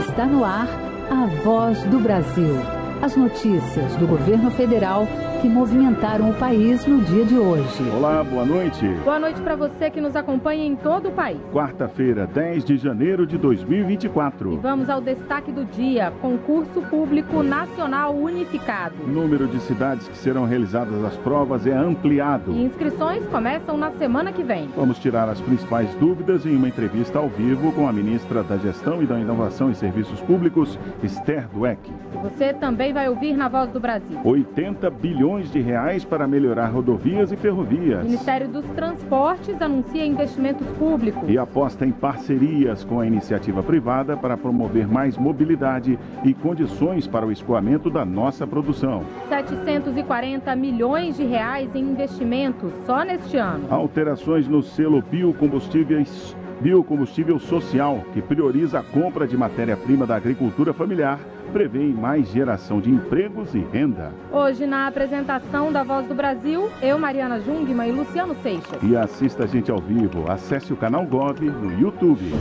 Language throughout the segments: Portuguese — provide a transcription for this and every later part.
Está no ar a voz do Brasil. As notícias do governo federal que movimentaram o país no dia de hoje. Olá, boa noite. Boa noite para você que nos acompanha em todo o país. Quarta-feira, 10 de janeiro de 2024. E vamos ao destaque do dia: Concurso Público Nacional Unificado. O número de cidades que serão realizadas as provas é ampliado. E inscrições começam na semana que vem. Vamos tirar as principais dúvidas em uma entrevista ao vivo com a ministra da Gestão e da Inovação em Serviços Públicos, Esther Dweck. E você também vai ouvir na Voz do Brasil. 80 bilhões bilhões de reais para melhorar rodovias e ferrovias. O Ministério dos Transportes anuncia investimentos públicos. E aposta em parcerias com a iniciativa privada para promover mais mobilidade e condições para o escoamento da nossa produção. 740 milhões de reais em investimentos só neste ano. Alterações no selo biocombustíveis biocombustível social, que prioriza a compra de matéria-prima da agricultura familiar prevê mais geração de empregos e renda. Hoje, na apresentação da Voz do Brasil, eu, Mariana Jungmann e Luciano Seixas. E assista a gente ao vivo. Acesse o canal Gov no YouTube.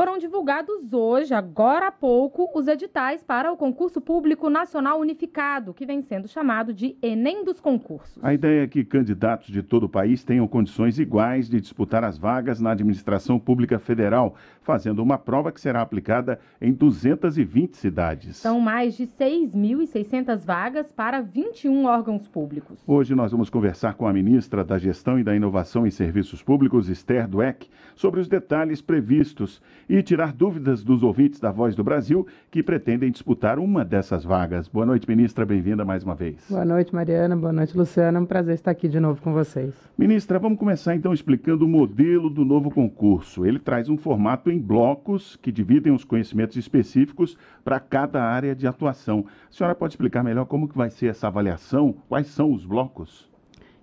Foram divulgados hoje, agora há pouco, os editais para o Concurso Público Nacional Unificado, que vem sendo chamado de Enem dos Concursos. A ideia é que candidatos de todo o país tenham condições iguais de disputar as vagas na administração pública federal, fazendo uma prova que será aplicada em 220 cidades. São mais de 6.600 vagas para 21 órgãos públicos. Hoje nós vamos conversar com a ministra da Gestão e da Inovação em Serviços Públicos, Esther Dweck, sobre os detalhes previstos e tirar dúvidas dos ouvintes da Voz do Brasil que pretendem disputar uma dessas vagas. Boa noite, ministra, bem-vinda mais uma vez. Boa noite, Mariana. Boa noite, Luciana. É um prazer estar aqui de novo com vocês. Ministra, vamos começar então explicando o modelo do novo concurso. Ele traz um formato em blocos que dividem os conhecimentos específicos para cada área de atuação. A senhora pode explicar melhor como que vai ser essa avaliação? Quais são os blocos?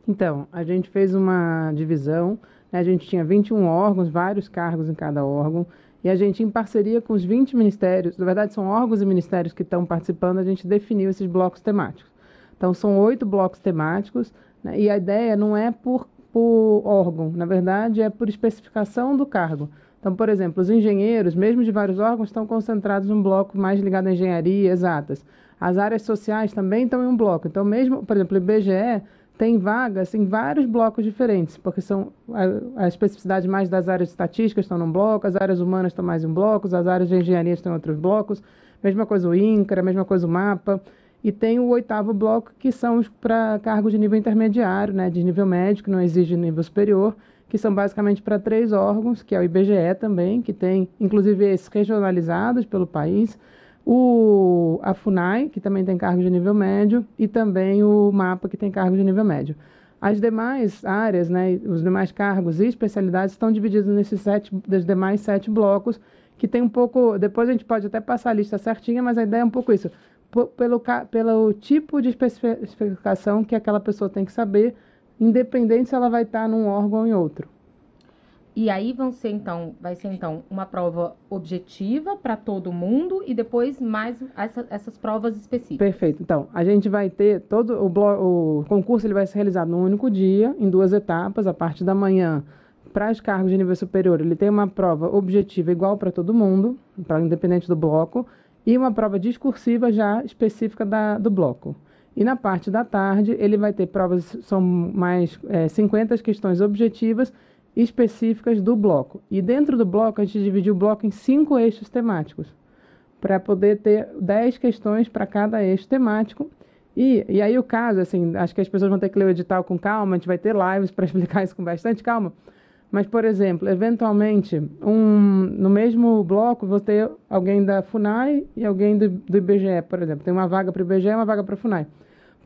Então, a gente fez uma divisão, né? a gente tinha 21 órgãos, vários cargos em cada órgão. E a gente, em parceria com os 20 ministérios, na verdade são órgãos e ministérios que estão participando, a gente definiu esses blocos temáticos. Então, são oito blocos temáticos, né, e a ideia não é por, por órgão, na verdade, é por especificação do cargo. Então, por exemplo, os engenheiros, mesmo de vários órgãos, estão concentrados num bloco mais ligado à engenharia exatas. As áreas sociais também estão em um bloco. Então, mesmo, por exemplo, o IBGE tem vagas em vários blocos diferentes, porque são a, a especificidade mais das áreas estatísticas estão num bloco, as áreas humanas estão mais em blocos, as áreas de engenharia estão em outros blocos, mesma coisa o INCRA, mesma coisa o MAPA, e tem o oitavo bloco, que são para cargos de nível intermediário, né, de nível médio, que não exige nível superior, que são basicamente para três órgãos, que é o IBGE também, que tem inclusive esses regionalizados pelo país, o, a FUNAI, que também tem cargo de nível médio, e também o MAPA, que tem cargo de nível médio. As demais áreas, né, os demais cargos e especialidades estão divididos nesses sete, dos demais sete blocos, que tem um pouco. Depois a gente pode até passar a lista certinha, mas a ideia é um pouco isso. Pelo, pelo tipo de especificação que aquela pessoa tem que saber, independente se ela vai estar num órgão ou em outro. E aí vão ser então, vai ser então uma prova objetiva para todo mundo e depois mais essa, essas provas específicas. Perfeito. Então, a gente vai ter todo o, o concurso ele vai ser realizado num único dia, em duas etapas, a parte da manhã para os cargos de nível superior, ele tem uma prova objetiva igual para todo mundo, para independente do bloco, e uma prova discursiva já específica da, do bloco. E na parte da tarde, ele vai ter provas, são mais é, 50 questões objetivas específicas do bloco. E dentro do bloco, a gente dividiu o bloco em cinco eixos temáticos, para poder ter dez questões para cada eixo temático. E, e aí o caso, assim, acho que as pessoas vão ter que ler o edital com calma, a gente vai ter lives para explicar isso com bastante calma. Mas, por exemplo, eventualmente, um, no mesmo bloco, vou ter alguém da FUNAI e alguém do, do IBGE, por exemplo. Tem uma vaga para o IBGE e uma vaga para a FUNAI.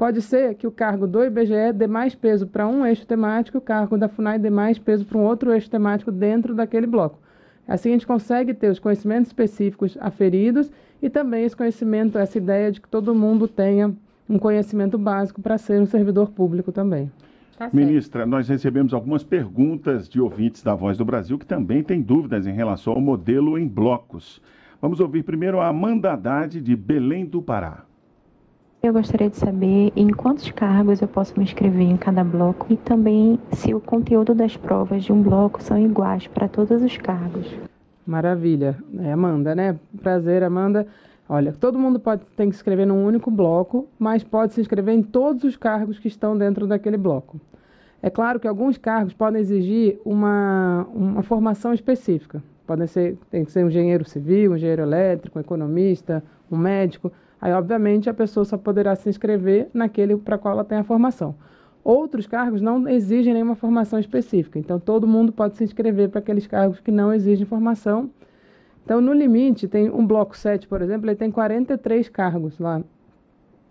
Pode ser que o cargo do IBGE dê mais peso para um eixo temático, o cargo da FUNAI dê mais peso para um outro eixo temático dentro daquele bloco. Assim a gente consegue ter os conhecimentos específicos aferidos e também esse conhecimento, essa ideia de que todo mundo tenha um conhecimento básico para ser um servidor público também. Tá Ministra, nós recebemos algumas perguntas de ouvintes da Voz do Brasil que também têm dúvidas em relação ao modelo em blocos. Vamos ouvir primeiro a Amanda Haddad de Belém do Pará. Eu gostaria de saber em quantos cargos eu posso me inscrever em cada bloco e também se o conteúdo das provas de um bloco são iguais para todos os cargos. Maravilha. É Amanda, né? Prazer, Amanda. Olha, todo mundo pode tem que se inscrever num único bloco, mas pode se inscrever em todos os cargos que estão dentro daquele bloco. É claro que alguns cargos podem exigir uma, uma formação específica. Podem ser, tem que ser um engenheiro civil, um engenheiro elétrico, um economista, um médico. Aí, obviamente, a pessoa só poderá se inscrever naquele para qual ela tem a formação. Outros cargos não exigem nenhuma formação específica, então todo mundo pode se inscrever para aqueles cargos que não exigem formação. Então, no limite, tem um bloco 7, por exemplo, ele tem 43 cargos lá.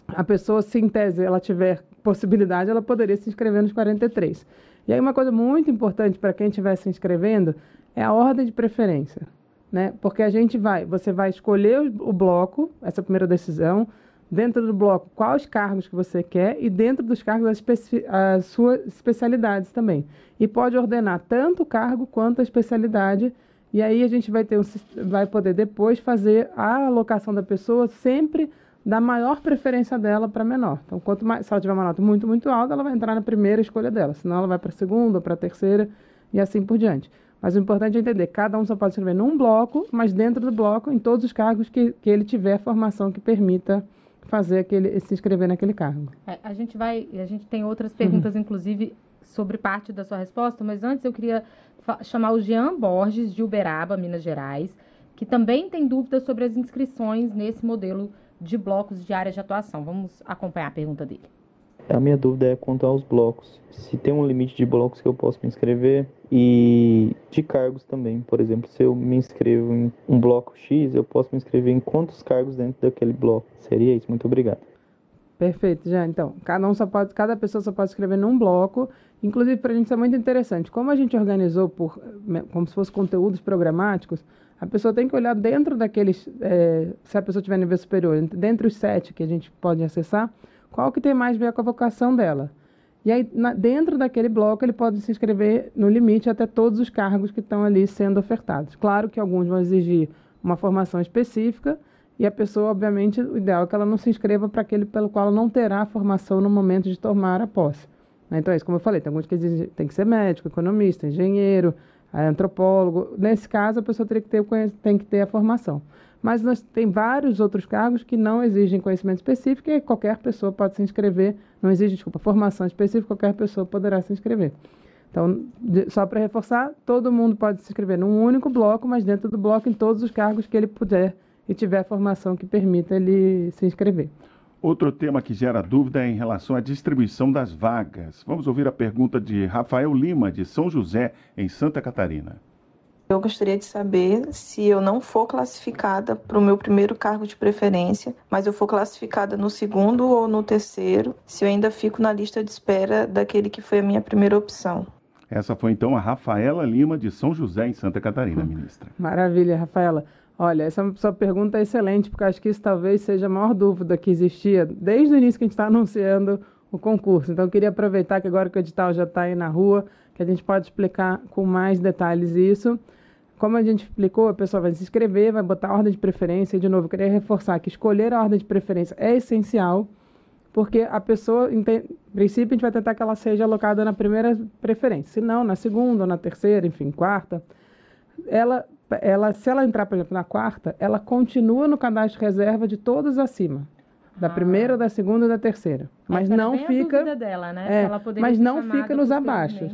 A pessoa, se em tese ela tiver possibilidade, ela poderia se inscrever nos 43. E aí, uma coisa muito importante para quem estiver se inscrevendo é a ordem de preferência né? Porque a gente vai, você vai escolher o bloco, essa primeira decisão, dentro do bloco quais cargos que você quer e dentro dos cargos as, as suas especialidades também. E pode ordenar tanto o cargo quanto a especialidade. E aí a gente vai ter um, vai poder depois fazer a alocação da pessoa sempre da maior preferência dela para menor. Então, quanto mais, se ela tiver uma nota muito, muito alta, ela vai entrar na primeira escolha dela. Senão, ela vai para a segunda, para a terceira e assim por diante. Mas o importante é entender, cada um só pode escrever num bloco, mas dentro do bloco, em todos os cargos que, que ele tiver formação que permita fazer aquele, se inscrever naquele cargo. É, a gente vai, a gente tem outras perguntas, uhum. inclusive, sobre parte da sua resposta, mas antes eu queria chamar o Jean Borges, de Uberaba, Minas Gerais, que também tem dúvidas sobre as inscrições nesse modelo de blocos de área de atuação. Vamos acompanhar a pergunta dele. A minha dúvida é quanto aos blocos. Se tem um limite de blocos que eu posso me inscrever e de cargos também. Por exemplo, se eu me inscrevo em um bloco X, eu posso me inscrever em quantos cargos dentro daquele bloco. Seria isso. Muito obrigado. Perfeito, já. Então, cada um só pode, cada pessoa só pode escrever num bloco. Inclusive, para a gente isso é muito interessante. Como a gente organizou por, como se fosse conteúdos programáticos, a pessoa tem que olhar dentro daqueles, é, se a pessoa tiver nível superior, dentre os sete que a gente pode acessar, qual que tem mais a ver com a vocação dela. E aí, na, dentro daquele bloco, ele pode se inscrever no limite até todos os cargos que estão ali sendo ofertados. Claro que alguns vão exigir uma formação específica, e a pessoa, obviamente, o ideal é que ela não se inscreva para aquele pelo qual ela não terá formação no momento de tomar a posse. Né? Então, é isso, como eu falei, tem alguns que exigem, tem que ser médico, economista, engenheiro, antropólogo. Nesse caso, a pessoa teria que ter, tem que ter a formação. Mas nós tem vários outros cargos que não exigem conhecimento específico e qualquer pessoa pode se inscrever. Não exige, desculpa, formação específica, qualquer pessoa poderá se inscrever. Então, de, só para reforçar, todo mundo pode se inscrever num único bloco, mas dentro do bloco em todos os cargos que ele puder e tiver formação que permita ele se inscrever. Outro tema que gera dúvida é em relação à distribuição das vagas. Vamos ouvir a pergunta de Rafael Lima, de São José, em Santa Catarina. Eu gostaria de saber se eu não for classificada para o meu primeiro cargo de preferência, mas eu for classificada no segundo ou no terceiro, se eu ainda fico na lista de espera daquele que foi a minha primeira opção. Essa foi então a Rafaela Lima, de São José, em Santa Catarina, ministra. Maravilha, Rafaela. Olha, essa sua pergunta é excelente, porque acho que isso talvez seja a maior dúvida que existia desde o início que a gente está anunciando o concurso. Então, eu queria aproveitar que agora que o edital já está aí na rua, que a gente pode explicar com mais detalhes isso. Como a gente explicou, a pessoa vai se inscrever, vai botar a ordem de preferência. E, de novo, eu queria reforçar que escolher a ordem de preferência é essencial, porque a pessoa, em princípio, a gente vai tentar que ela seja alocada na primeira preferência. Se não, na segunda, na terceira, enfim, quarta. Ela, ela, se ela entrar, por exemplo, na quarta, ela continua no cadastro de reserva de todas acima. Da ah. primeira, da segunda e da terceira. Mas Essa não fica. Dela, né? É, mas não fica nos abaixos.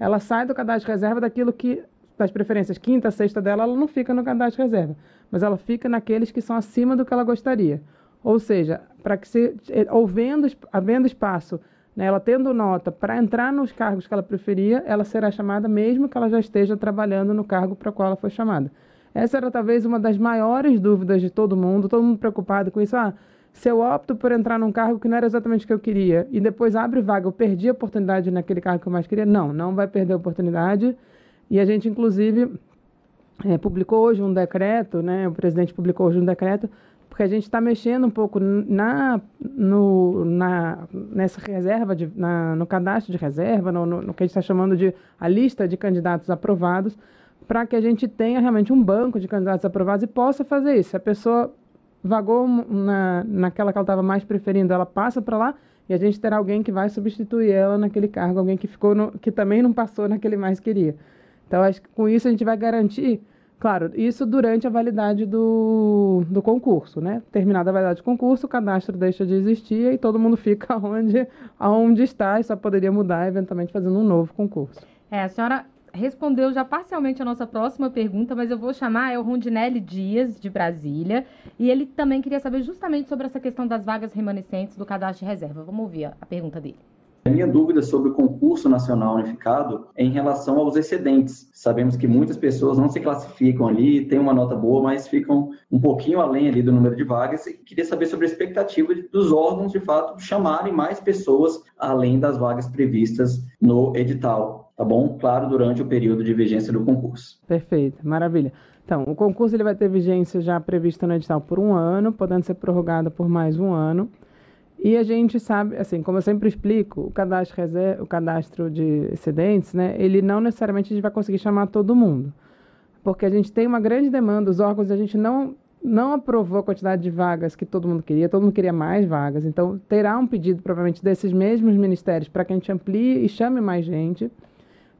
Ela sai do cadastro de reserva daquilo que das preferências quinta, sexta dela, ela não fica no cadastro de reserva, mas ela fica naqueles que são acima do que ela gostaria. Ou seja, para que se, havendo, havendo espaço, né, ela tendo nota para entrar nos cargos que ela preferia, ela será chamada mesmo que ela já esteja trabalhando no cargo para o qual ela foi chamada. Essa era talvez uma das maiores dúvidas de todo mundo, todo mundo preocupado com isso. Ah, se eu opto por entrar num cargo que não era exatamente o que eu queria e depois abre vaga, eu perdi a oportunidade naquele cargo que eu mais queria? Não, não vai perder a oportunidade. E a gente, inclusive, é, publicou hoje um decreto, né? O presidente publicou hoje um decreto, porque a gente está mexendo um pouco na, no, na, nessa reserva, de, na, no cadastro de reserva, no, no, no que a gente está chamando de a lista de candidatos aprovados, para que a gente tenha realmente um banco de candidatos aprovados e possa fazer isso. A pessoa vagou na, naquela que ela estava mais preferindo, ela passa para lá e a gente terá alguém que vai substituir ela naquele cargo, alguém que ficou no, que também não passou naquele mais queria. Então, acho que com isso a gente vai garantir, claro, isso durante a validade do, do concurso, né? Terminada a validade do concurso, o cadastro deixa de existir e todo mundo fica onde, onde está e só poderia mudar eventualmente fazendo um novo concurso. É, a senhora respondeu já parcialmente a nossa próxima pergunta, mas eu vou chamar é o Rondinelli Dias, de Brasília, e ele também queria saber justamente sobre essa questão das vagas remanescentes do cadastro de reserva. Vamos ouvir a, pergunta dele. A minha dúvida sobre o concurso nacional unificado é em relação aos excedentes. Sabemos que muitas pessoas não se classificam ali, têm uma nota boa, mas ficam um pouquinho além ali do número de vagas. E queria saber sobre a expectativa dos órgãos, de fato, chamarem mais pessoas além das vagas previstas no edital tá bom? Claro, durante o período de vigência do concurso. Perfeito, maravilha. Então, o concurso ele vai ter vigência já prevista no edital por um ano, podendo ser prorrogado por mais um ano. E a gente sabe, assim, como eu sempre explico, o cadastro, reserva, o cadastro de excedentes, né, ele não necessariamente a gente vai conseguir chamar todo mundo. Porque a gente tem uma grande demanda, os órgãos a gente não, não aprovou a quantidade de vagas que todo mundo queria, todo mundo queria mais vagas. Então, terá um pedido, provavelmente, desses mesmos ministérios para que a gente amplie e chame mais gente.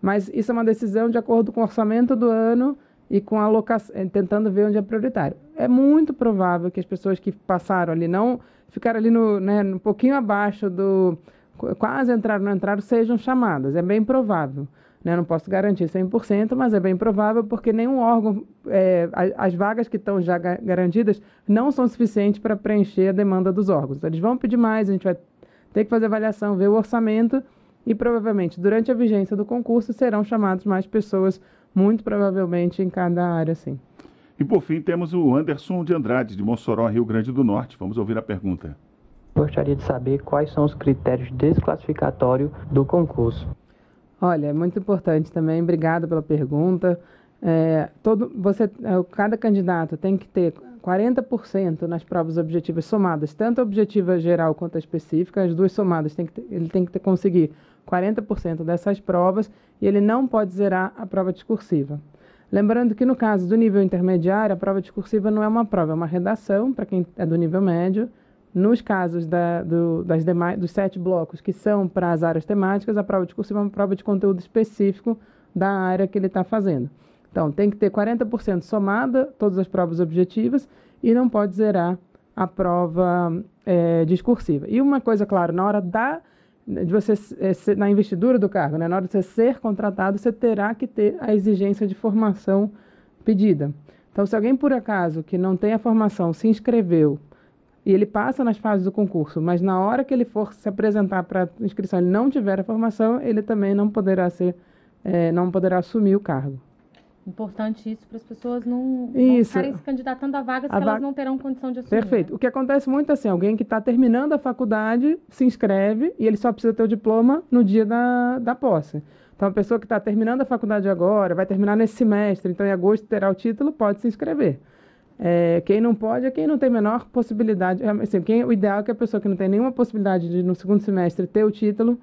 Mas isso é uma decisão de acordo com o orçamento do ano e com a alocação, eh, tentando ver onde é prioritário. É muito provável que as pessoas que passaram ali, não ficaram ali no, né, um pouquinho abaixo do. quase entraram, não entraram, sejam chamadas. É bem provável. Né? Não posso garantir 100%, mas é bem provável porque nenhum órgão, é, as vagas que estão já garantidas não são suficientes para preencher a demanda dos órgãos. Então, eles vão pedir mais, a gente vai ter que fazer avaliação, ver o orçamento e provavelmente durante a vigência do concurso serão chamados mais pessoas, muito provavelmente em cada área, sim. E por fim temos o Anderson de Andrade, de Mossoró, Rio Grande do Norte. Vamos ouvir a pergunta. Gostaria de saber quais são os critérios desclassificatórios do concurso. Olha, é muito importante também, obrigada pela pergunta. É, todo, você, é, cada candidato tem que ter 40% nas provas objetivas somadas, tanto a objetiva geral quanto a específica, as duas somadas, tem que ter, ele tem que ter, conseguir 40% dessas provas e ele não pode zerar a prova discursiva. Lembrando que no caso do nível intermediário, a prova discursiva não é uma prova, é uma redação para quem é do nível médio. Nos casos da, do, das demais, dos sete blocos que são para as áreas temáticas, a prova discursiva é uma prova de conteúdo específico da área que ele está fazendo. Então, tem que ter 40% somada, todas as provas objetivas, e não pode zerar a prova é, discursiva. E uma coisa, claro, na hora da de você é, na investidura do cargo, né? na hora de você ser contratado, você terá que ter a exigência de formação pedida. Então, se alguém por acaso que não tem a formação se inscreveu e ele passa nas fases do concurso, mas na hora que ele for se apresentar para a inscrição ele não tiver a formação, ele também não poderá ser, é, não poderá assumir o cargo. Importante isso para as pessoas não, não ficarem se candidatando a vagas a que elas não terão condição de assumir. Perfeito. Né? O que acontece muito é assim, alguém que está terminando a faculdade se inscreve e ele só precisa ter o diploma no dia da, da posse. Então, a pessoa que está terminando a faculdade agora, vai terminar nesse semestre, então em agosto terá o título, pode se inscrever. É, quem não pode é quem não tem menor possibilidade. Assim, quem, o ideal é que a pessoa que não tem nenhuma possibilidade de, no segundo semestre, ter o título,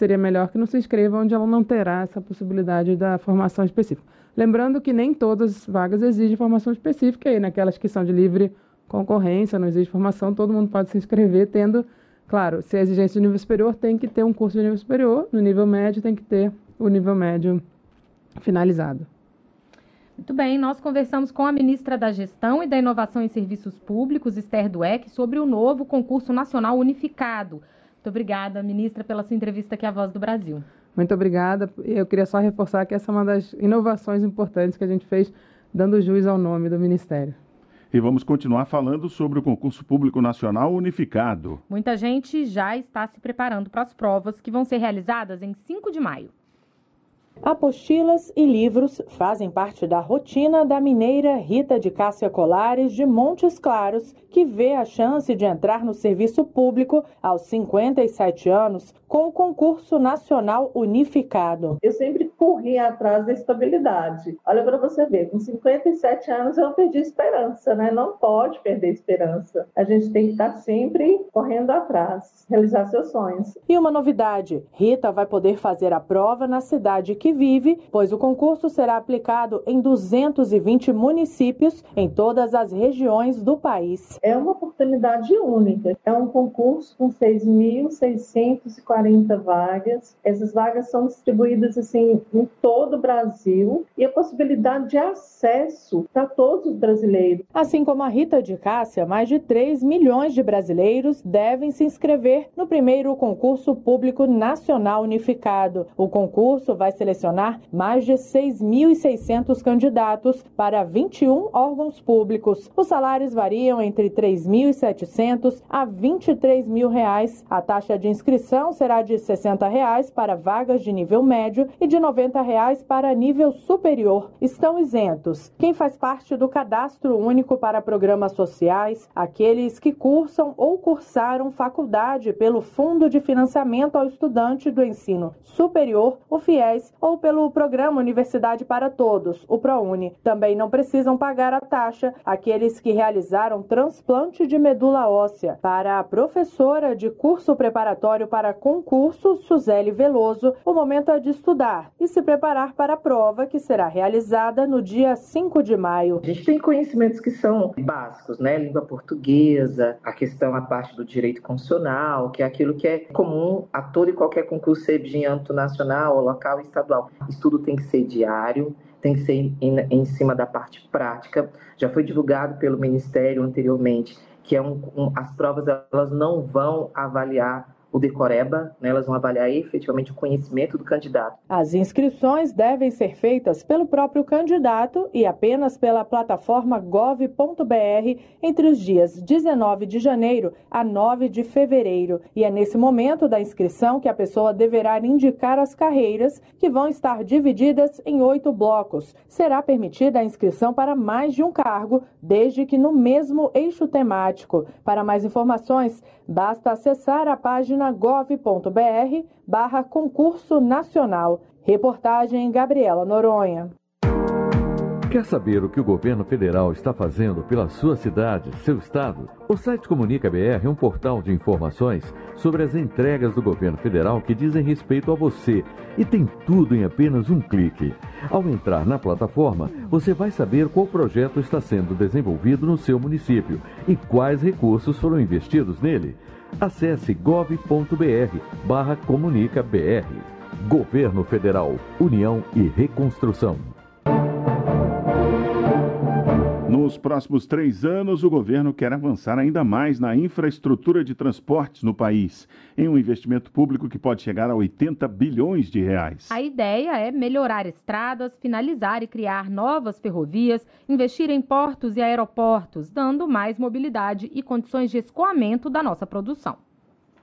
seria melhor que não se inscreva onde ela não terá essa possibilidade da formação específica. Lembrando que nem todas as vagas exigem formação específica, aí naquelas que são de livre concorrência, não exige formação, todo mundo pode se inscrever, tendo, claro, se é exigência de nível superior, tem que ter um curso de nível superior, no nível médio tem que ter o nível médio finalizado. Muito bem, nós conversamos com a ministra da Gestão e da Inovação em Serviços Públicos, Esther Dueck, sobre o novo concurso nacional unificado. Muito obrigada, ministra, pela sua entrevista aqui à Voz do Brasil. Muito obrigada. Eu queria só reforçar que essa é uma das inovações importantes que a gente fez, dando jus ao nome do Ministério. E vamos continuar falando sobre o concurso público nacional unificado. Muita gente já está se preparando para as provas que vão ser realizadas em 5 de maio. Apostilas e livros fazem parte da rotina da mineira Rita de Cássia Colares de Montes Claros, que vê a chance de entrar no serviço público aos 57 anos com o concurso nacional unificado. Eu sempre corri atrás da estabilidade. Olha para você ver, com 57 anos eu perdi esperança, né? Não pode perder esperança. A gente tem que estar sempre correndo atrás, realizar seus sonhos. E uma novidade, Rita vai poder fazer a prova na cidade que que vive, pois o concurso será aplicado em 220 municípios em todas as regiões do país. É uma oportunidade única. É um concurso com 6.640 vagas. Essas vagas são distribuídas assim em todo o Brasil e a possibilidade de acesso para todos os brasileiros. Assim como a Rita de Cássia, mais de 3 milhões de brasileiros devem se inscrever no primeiro concurso público nacional unificado. O concurso vai selecionar mais de 6.600 candidatos para 21 órgãos públicos. Os salários variam entre R$ 3.700 a 23 mil reais. A taxa de inscrição será de 60 reais para vagas de nível médio e de 90 reais para nível superior. Estão isentos quem faz parte do Cadastro Único para Programas Sociais, aqueles que cursam ou cursaram faculdade pelo Fundo de Financiamento ao Estudante do Ensino Superior, o FIES, ou pelo Programa Universidade para Todos, o ProUni. Também não precisam pagar a taxa aqueles que realizaram transplante de medula óssea. Para a professora de curso preparatório para concurso, Suzele Veloso, o momento é de estudar e se preparar para a prova que será realizada no dia 5 de maio. A gente tem conhecimentos que são básicos, né? Língua portuguesa, a questão, a parte do direito constitucional, que é aquilo que é comum a todo e qualquer concurso, seja de âmbito nacional, ou local estadual. Estudo tem que ser diário, tem que ser em, em, cima da parte prática. Já foi divulgado pelo Ministério anteriormente que é um, um, as provas elas não vão avaliar o decoreba, né, elas vão avaliar efetivamente o conhecimento do candidato. As inscrições devem ser feitas pelo próprio candidato e apenas pela plataforma gov.br entre os dias 19 de janeiro a 9 de fevereiro. E é nesse momento da inscrição que a pessoa deverá indicar as carreiras, que vão estar divididas em oito blocos. Será permitida a inscrição para mais de um cargo, desde que no mesmo eixo temático. Para mais informações, basta acessar a página gov.br barra concurso nacional. Reportagem Gabriela Noronha. Quer saber o que o governo federal está fazendo pela sua cidade, seu estado? O site Comunica BR é um portal de informações sobre as entregas do governo federal que dizem respeito a você e tem tudo em apenas um clique. Ao entrar na plataforma, você vai saber qual projeto está sendo desenvolvido no seu município e quais recursos foram investidos nele. Acesse gov.br barra comunica BR. Governo Federal, União e Reconstrução. Nos próximos três anos, o governo quer avançar ainda mais na infraestrutura de transportes no país, em um investimento público que pode chegar a 80 bilhões de reais. A ideia é melhorar estradas, finalizar e criar novas ferrovias, investir em portos e aeroportos, dando mais mobilidade e condições de escoamento da nossa produção.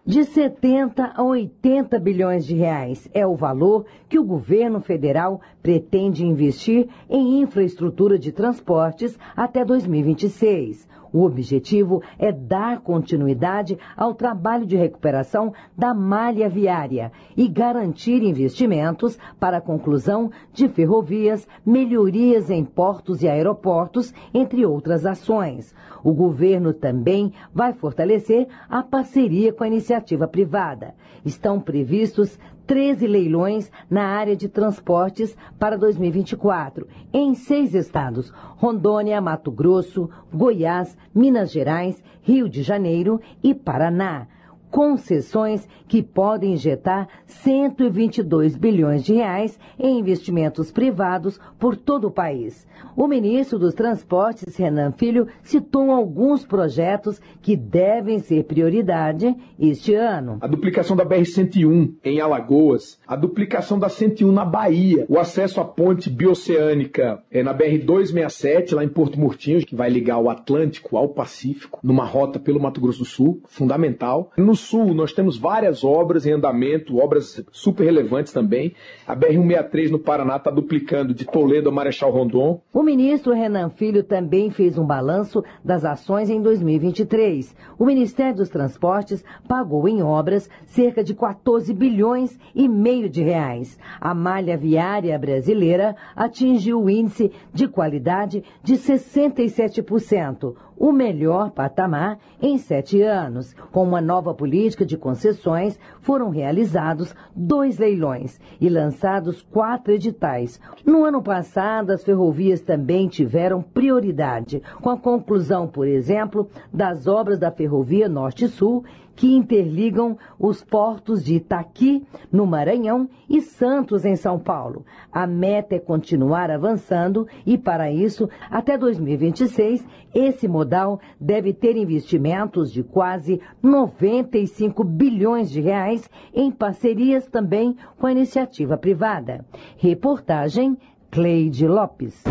De 70 a 80 bilhões de reais é o valor que o governo federal pretende investir em infraestrutura de transportes até 2026. O objetivo é dar continuidade ao trabalho de recuperação da malha viária e garantir investimentos para a conclusão de ferrovias, melhorias em portos e aeroportos, entre outras ações. O governo também vai fortalecer a parceria com a iniciativa privada. Estão previstos 13 leilões na área de transportes para 2024, em seis estados: Rondônia, Mato Grosso, Goiás, Minas Gerais, Rio de Janeiro e Paraná concessões que podem injetar 122 bilhões de reais em investimentos privados por todo o país. O ministro dos Transportes, Renan Filho, citou alguns projetos que devem ser prioridade este ano. A duplicação da BR-101 em Alagoas, a duplicação da 101 na Bahia, o acesso à ponte bioceânica é, na BR-267, lá em Porto Murtinho, que vai ligar o Atlântico ao Pacífico, numa rota pelo Mato Grosso do Sul, fundamental. No sul, nós temos várias obras em andamento, obras super relevantes também. A BR-163 no Paraná está duplicando de Toledo a Marechal Rondon. O ministro Renan Filho também fez um balanço das ações em 2023. O Ministério dos Transportes pagou em obras cerca de 14 bilhões e meio de reais. A malha viária brasileira atingiu o índice de qualidade de 67%. O melhor patamar em sete anos. Com uma nova política de concessões, foram realizados dois leilões e lançados quatro editais. No ano passado, as ferrovias também tiveram prioridade, com a conclusão, por exemplo, das obras da Ferrovia Norte-Sul que interligam os portos de Itaqui, no Maranhão, e Santos, em São Paulo. A meta é continuar avançando e, para isso, até 2026, esse modal deve ter investimentos de quase 95 bilhões de reais em parcerias também com a iniciativa privada. Reportagem Cleide Lopes.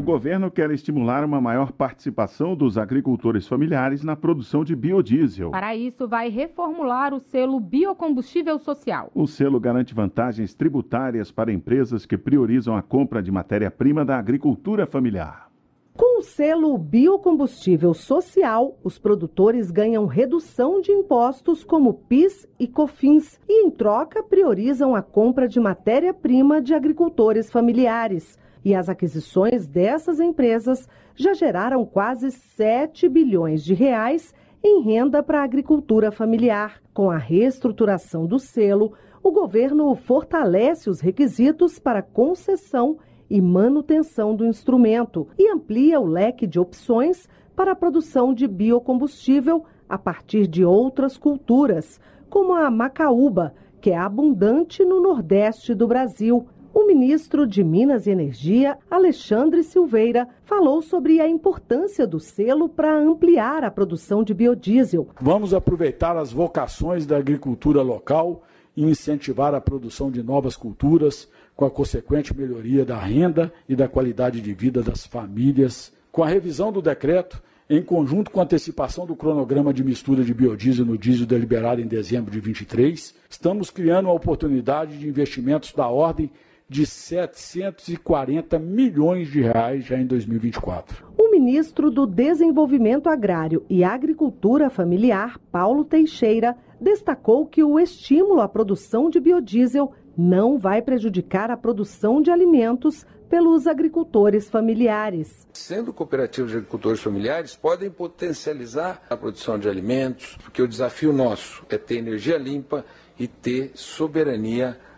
O governo quer estimular uma maior participação dos agricultores familiares na produção de biodiesel. Para isso, vai reformular o selo Biocombustível Social. O selo garante vantagens tributárias para empresas que priorizam a compra de matéria-prima da agricultura familiar. Com o selo Biocombustível Social, os produtores ganham redução de impostos como PIS e COFINS e, em troca, priorizam a compra de matéria-prima de agricultores familiares e as aquisições dessas empresas já geraram quase 7 bilhões de reais em renda para a agricultura familiar. Com a reestruturação do selo, o governo fortalece os requisitos para concessão e manutenção do instrumento e amplia o leque de opções para a produção de biocombustível a partir de outras culturas, como a macaúba, que é abundante no nordeste do Brasil. O ministro de Minas e Energia, Alexandre Silveira, falou sobre a importância do selo para ampliar a produção de biodiesel. Vamos aproveitar as vocações da agricultura local e incentivar a produção de novas culturas, com a consequente melhoria da renda e da qualidade de vida das famílias. Com a revisão do decreto, em conjunto com a antecipação do cronograma de mistura de biodiesel no diesel deliberado em dezembro de 23, estamos criando uma oportunidade de investimentos da ordem de 740 milhões de reais já em 2024. O ministro do Desenvolvimento Agrário e Agricultura Familiar, Paulo Teixeira, destacou que o estímulo à produção de biodiesel não vai prejudicar a produção de alimentos pelos agricultores familiares. Sendo cooperativos de agricultores familiares, podem potencializar a produção de alimentos, porque o desafio nosso é ter energia limpa e ter soberania alimentar.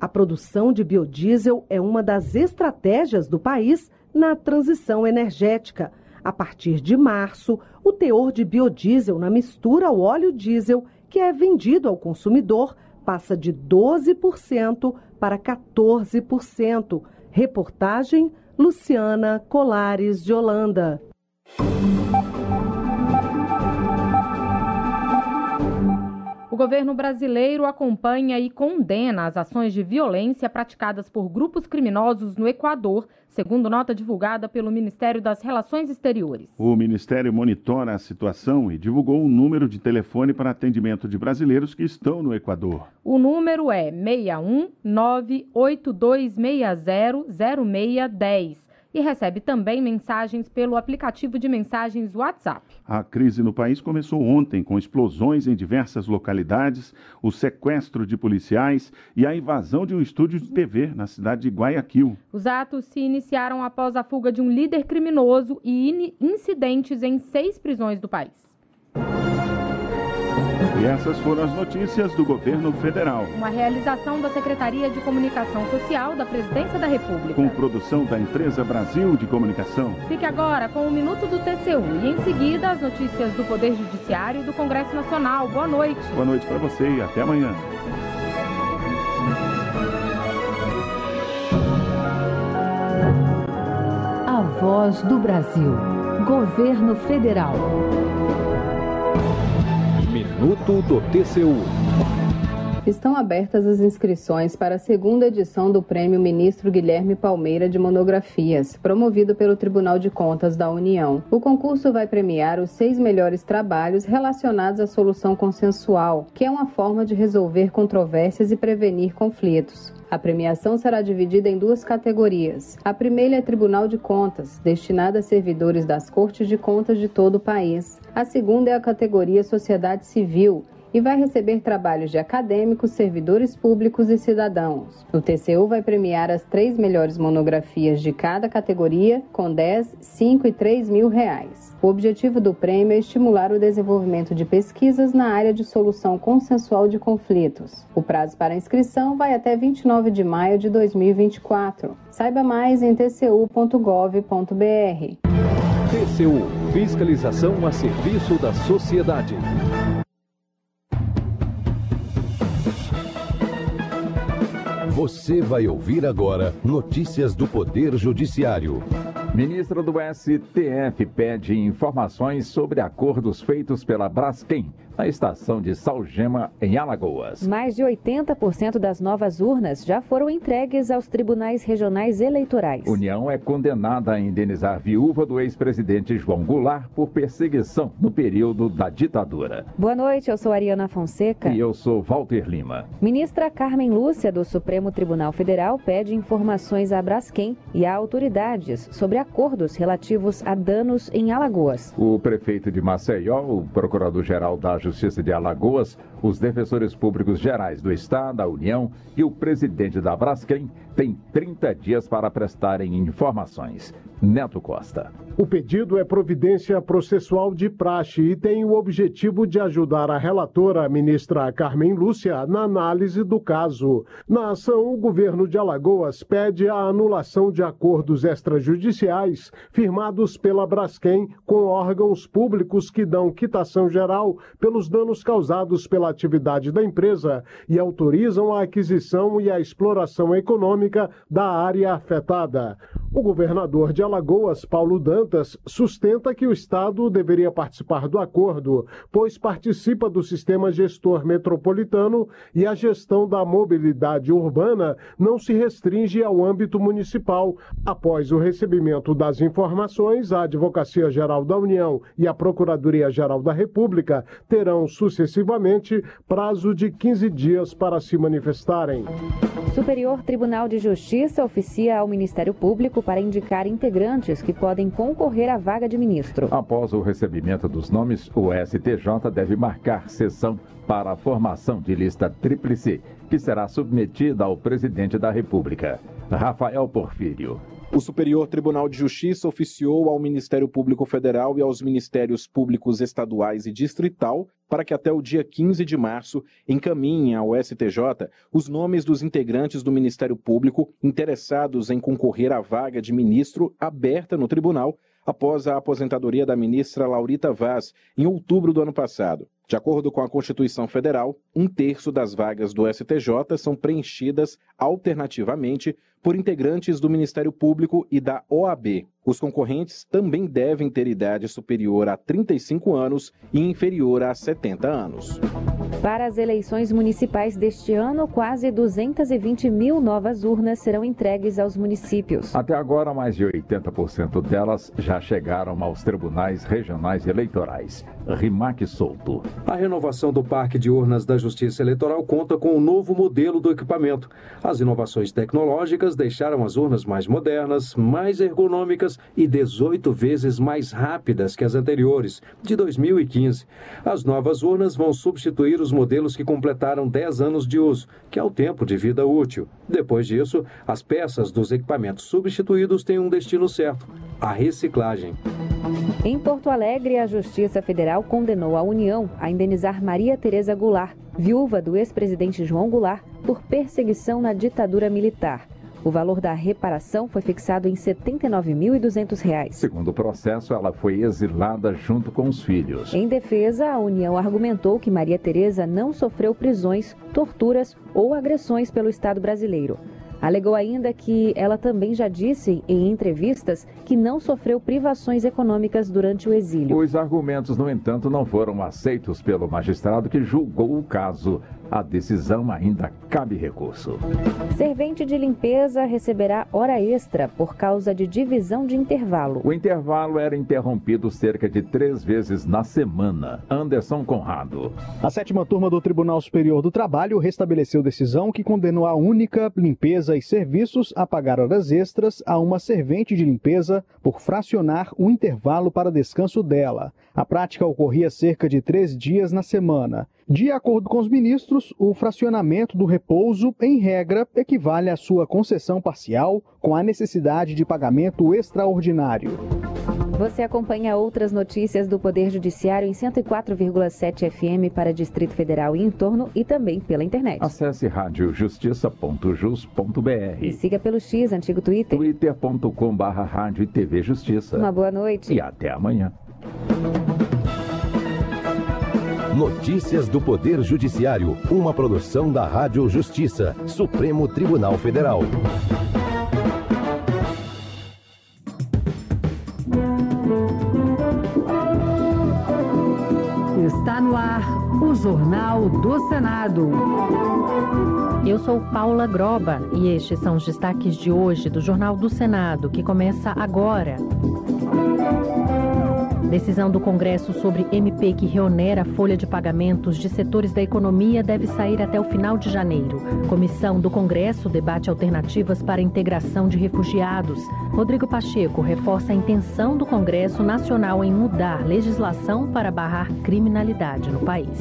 A produção de biodiesel é uma das estratégias do país na transição energética. A partir de março, o teor de biodiesel na mistura ao óleo diesel, que é vendido ao consumidor, passa de 12% para 14%. Reportagem Luciana Colares de Holanda. Governo brasileiro acompanha e condena as ações de violência praticadas por grupos criminosos no Equador, segundo nota divulgada pelo Ministério das Relações Exteriores. O Ministério monitora a situação e divulgou um número de telefone para atendimento de brasileiros que estão no Equador. O número é 61 98260 0610 e recebe também mensagens pelo aplicativo de mensagens WhatsApp. A crise no país começou ontem com explosões em diversas localidades, o sequestro de policiais e a invasão de um estúdio de TV na cidade de Guayaquil. Os atos se iniciaram após a fuga de um líder criminoso e incidentes em seis prisões do país. E essas foram as notícias do governo federal. Uma realização da Secretaria de Comunicação Social da Presidência da República. Com produção da empresa Brasil de Comunicação. Fique agora com o Minuto do TCU e em seguida as notícias do Poder Judiciário e do Congresso Nacional. Boa noite. Boa noite para você e até amanhã. A Voz do Brasil. Governo Federal. Minuto do TCU. Estão abertas as inscrições para a segunda edição do Prêmio Ministro Guilherme Palmeira de Monografias, promovido pelo Tribunal de Contas da União. O concurso vai premiar os seis melhores trabalhos relacionados à solução consensual, que é uma forma de resolver controvérsias e prevenir conflitos. A premiação será dividida em duas categorias. A primeira é Tribunal de Contas, destinada a servidores das Cortes de Contas de todo o país. A segunda é a categoria Sociedade Civil, e vai receber trabalhos de acadêmicos, servidores públicos e cidadãos. O TCU vai premiar as três melhores monografias de cada categoria com 10, 5 e 3 mil reais. O objetivo do prêmio é estimular o desenvolvimento de pesquisas na área de solução consensual de conflitos. O prazo para inscrição vai até 29 de maio de 2024. Saiba mais em tcu.gov.br. TCU Fiscalização a serviço da sociedade. Você vai ouvir agora notícias do Poder Judiciário. Ministra do STF pede informações sobre acordos feitos pela Braskem na estação de Salgema, em Alagoas. Mais de 80% das novas urnas já foram entregues aos tribunais regionais eleitorais. União é condenada a indenizar viúva do ex-presidente João Goulart por perseguição no período da ditadura. Boa noite, eu sou Ariana Fonseca. E eu sou Walter Lima. Ministra Carmen Lúcia, do Supremo Tribunal Federal, pede informações à Braskem e a autoridades sobre acordos relativos a danos em Alagoas. O prefeito de Maceió, o procurador-geral da Justiça, Justiça de Alagoas, os defensores públicos gerais do Estado, da União e o presidente da Braskem têm 30 dias para prestarem informações. Neto Costa. O pedido é providência processual de praxe e tem o objetivo de ajudar a relatora, a ministra Carmen Lúcia, na análise do caso. Na ação, o governo de Alagoas pede a anulação de acordos extrajudiciais firmados pela Braskem com órgãos públicos que dão quitação geral pelos danos causados pela atividade da empresa e autorizam a aquisição e a exploração econômica da área afetada. O governador de Alagoas, Paulo Dantas, sustenta que o Estado deveria participar do acordo, pois participa do sistema gestor metropolitano e a gestão da mobilidade urbana não se restringe ao âmbito municipal. Após o recebimento das informações, a Advocacia Geral da União e a Procuradoria Geral da República terão sucessivamente prazo de 15 dias para se manifestarem. Superior Tribunal de Justiça oficia ao Ministério Público para indicar integrantes que podem concorrer à vaga de ministro. Após o recebimento dos nomes, o STJ deve marcar sessão para a formação de lista tríplice, que será submetida ao presidente da República, Rafael Porfírio. O Superior Tribunal de Justiça oficiou ao Ministério Público Federal e aos Ministérios Públicos Estaduais e Distrital para que até o dia 15 de março encaminhem ao STJ os nomes dos integrantes do Ministério Público interessados em concorrer à vaga de ministro aberta no tribunal após a aposentadoria da ministra Laurita Vaz em outubro do ano passado. De acordo com a Constituição Federal, um terço das vagas do STJ são preenchidas alternativamente por integrantes do Ministério Público e da OAB. Os concorrentes também devem ter idade superior a 35 anos e inferior a 70 anos. Para as eleições municipais deste ano, quase 220 mil novas urnas serão entregues aos municípios. Até agora, mais de 80% delas já chegaram aos tribunais regionais eleitorais. Rimac Solto. A renovação do Parque de Urnas da Justiça Eleitoral conta com um novo modelo do equipamento. As inovações tecnológicas deixaram as urnas mais modernas, mais ergonômicas e 18 vezes mais rápidas que as anteriores, de 2015. As novas urnas vão substituir os modelos que completaram 10 anos de uso, que é o tempo de vida útil. Depois disso, as peças dos equipamentos substituídos têm um destino certo: a reciclagem. Em Porto Alegre, a Justiça Federal condenou a União a indenizar Maria Tereza Goulart, viúva do ex-presidente João Goulart, por perseguição na ditadura militar. O valor da reparação foi fixado em R$ 79.200. Segundo o processo, ela foi exilada junto com os filhos. Em defesa, a União argumentou que Maria Tereza não sofreu prisões, torturas ou agressões pelo Estado brasileiro. Alegou ainda que ela também já disse em entrevistas que não sofreu privações econômicas durante o exílio. Os argumentos, no entanto, não foram aceitos pelo magistrado que julgou o caso. A decisão ainda cabe recurso. Servente de limpeza receberá hora extra por causa de divisão de intervalo. O intervalo era interrompido cerca de três vezes na semana. Anderson Conrado. A sétima turma do Tribunal Superior do Trabalho restabeleceu decisão que condenou a única limpeza e serviços a pagar horas extras a uma servente de limpeza por fracionar o intervalo para descanso dela. A prática ocorria cerca de três dias na semana. De acordo com os ministros, o fracionamento do repouso, em regra, equivale à sua concessão parcial com a necessidade de pagamento extraordinário. Você acompanha outras notícias do Poder Judiciário em 104,7 FM para Distrito Federal e em torno e também pela internet. Acesse radiojustiça.jus.br e siga pelo X, antigo Twitter. twitter.com.br Rádio e TV Justiça. Uma boa noite. E até amanhã. Notícias do Poder Judiciário, uma produção da Rádio Justiça, Supremo Tribunal Federal. Está no ar o Jornal do Senado. Eu sou Paula Groba e estes são os destaques de hoje do Jornal do Senado, que começa agora. Decisão do Congresso sobre MP que reonera a folha de pagamentos de setores da economia deve sair até o final de janeiro. Comissão do Congresso debate alternativas para a integração de refugiados. Rodrigo Pacheco reforça a intenção do Congresso Nacional em mudar legislação para barrar criminalidade no país.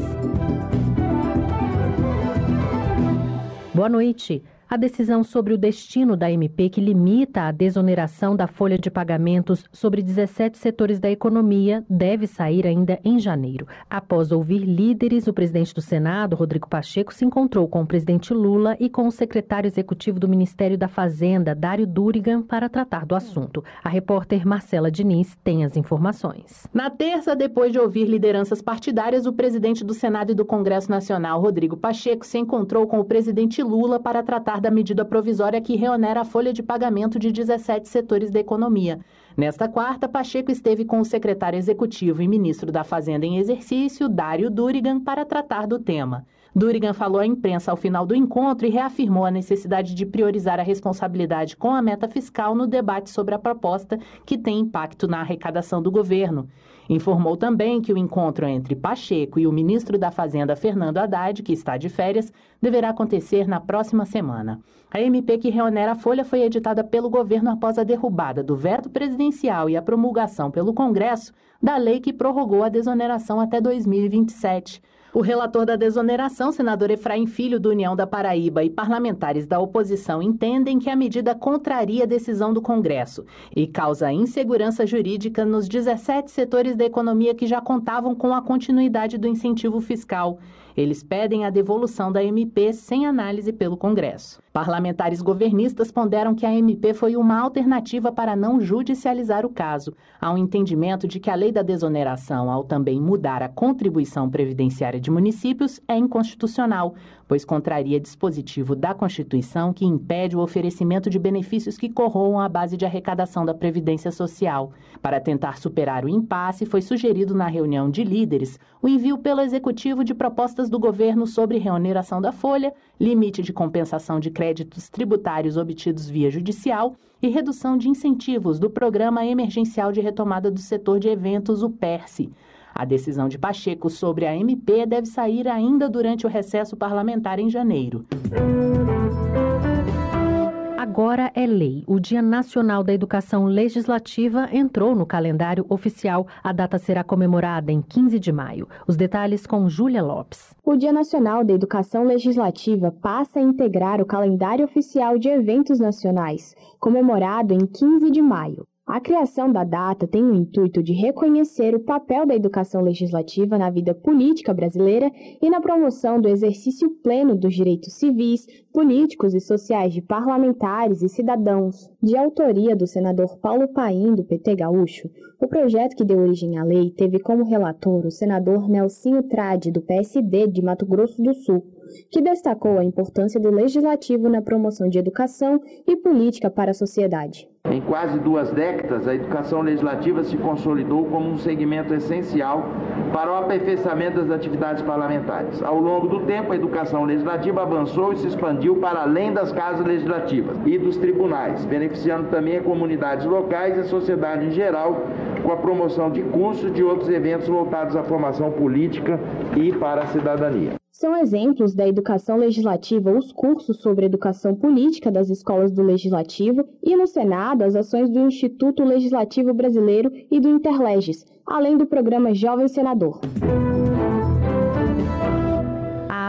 Boa noite. A decisão sobre o destino da MP que limita a desoneração da folha de pagamentos sobre 17 setores da economia deve sair ainda em janeiro. Após ouvir líderes, o presidente do Senado, Rodrigo Pacheco, se encontrou com o presidente Lula e com o secretário executivo do Ministério da Fazenda, Dário Durigan, para tratar do assunto. A repórter Marcela Diniz tem as informações. Na terça, depois de ouvir lideranças partidárias, o presidente do Senado e do Congresso Nacional, Rodrigo Pacheco, se encontrou com o presidente Lula para tratar da medida provisória que reonera a folha de pagamento de 17 setores da economia. Nesta quarta, Pacheco esteve com o secretário executivo e ministro da Fazenda em exercício, Dário Durigan, para tratar do tema. Durigan falou à imprensa ao final do encontro e reafirmou a necessidade de priorizar a responsabilidade com a meta fiscal no debate sobre a proposta que tem impacto na arrecadação do governo. Informou também que o encontro entre Pacheco e o ministro da Fazenda, Fernando Haddad, que está de férias, deverá acontecer na próxima semana. A MP que reonera a folha foi editada pelo governo após a derrubada do veto presidencial e a promulgação pelo Congresso da lei que prorrogou a desoneração até 2027. O relator da desoneração, senador Efraim Filho, do União da Paraíba, e parlamentares da oposição entendem que a medida contraria a decisão do Congresso e causa insegurança jurídica nos 17 setores da economia que já contavam com a continuidade do incentivo fiscal. Eles pedem a devolução da MP sem análise pelo Congresso. Parlamentares governistas ponderam que a MP foi uma alternativa para não judicializar o caso. Um entendimento de que a lei da desoneração, ao também mudar a contribuição previdenciária de municípios, é inconstitucional, pois contraria dispositivo da Constituição que impede o oferecimento de benefícios que corroam a base de arrecadação da Previdência Social. Para tentar superar o impasse, foi sugerido na reunião de líderes o envio pelo Executivo de propostas do governo sobre reoneração da folha, limite de compensação de créditos tributários obtidos via judicial e redução de incentivos do Programa Emergencial de Retomada do Setor de Eventos, o PERSE. A decisão de Pacheco sobre a MP deve sair ainda durante o recesso parlamentar em janeiro. Agora é lei. O Dia Nacional da Educação Legislativa entrou no calendário oficial. A data será comemorada em 15 de maio. Os detalhes com Júlia Lopes. O Dia Nacional da Educação Legislativa passa a integrar o calendário oficial de eventos nacionais, comemorado em 15 de maio. A criação da data tem o intuito de reconhecer o papel da educação legislativa na vida política brasileira e na promoção do exercício pleno dos direitos civis, políticos e sociais de parlamentares e cidadãos. De autoria do senador Paulo Paim, do PT Gaúcho, o projeto que deu origem à lei teve como relator o senador Nelsinho Trade, do PSD de Mato Grosso do Sul, que destacou a importância do legislativo na promoção de educação e política para a sociedade. Em quase duas décadas, a educação legislativa se consolidou como um segmento essencial para o aperfeiçoamento das atividades parlamentares. Ao longo do tempo, a educação legislativa avançou e se expandiu para além das casas legislativas e dos tribunais, beneficiando também a comunidades locais e a sociedade em geral, com a promoção de cursos de outros eventos voltados à formação política e para a cidadania. São exemplos da educação legislativa os cursos sobre educação política das escolas do Legislativo e, no Senado, as ações do Instituto Legislativo Brasileiro e do Interleges, além do programa Jovem Senador.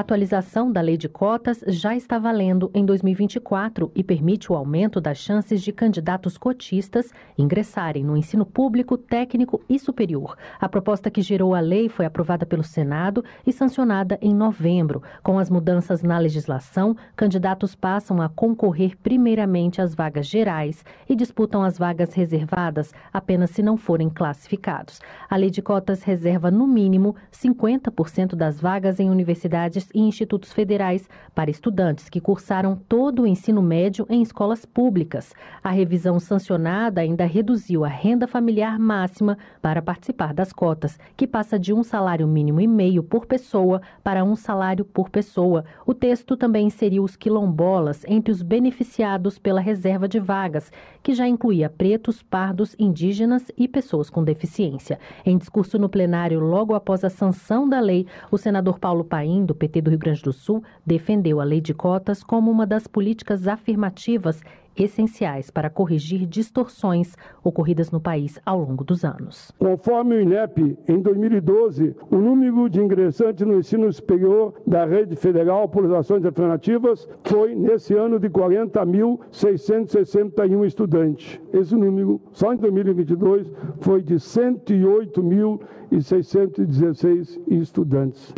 Atualização da lei de cotas já está valendo em 2024 e permite o aumento das chances de candidatos cotistas ingressarem no ensino público, técnico e superior. A proposta que gerou a lei foi aprovada pelo Senado e sancionada em novembro. Com as mudanças na legislação, candidatos passam a concorrer primeiramente às vagas gerais e disputam as vagas reservadas apenas se não forem classificados. A lei de cotas reserva, no mínimo, 50% das vagas em universidades e institutos federais para estudantes que cursaram todo o ensino médio em escolas públicas. A revisão sancionada ainda reduziu a renda familiar máxima para participar das cotas, que passa de um salário mínimo e meio por pessoa para um salário por pessoa. O texto também inseriu os quilombolas entre os beneficiados pela reserva de vagas, que já incluía pretos, pardos, indígenas e pessoas com deficiência. Em discurso no plenário logo após a sanção da lei, o senador Paulo Paim, do PT do Rio Grande do Sul, defendeu a lei de cotas como uma das políticas afirmativas essenciais para corrigir distorções ocorridas no país ao longo dos anos. Conforme o INEP, em 2012, o número de ingressantes no ensino superior da rede federal por ações alternativas foi, nesse ano, de 40.661 estudantes. Esse número, só em 2022, foi de 108.616 estudantes.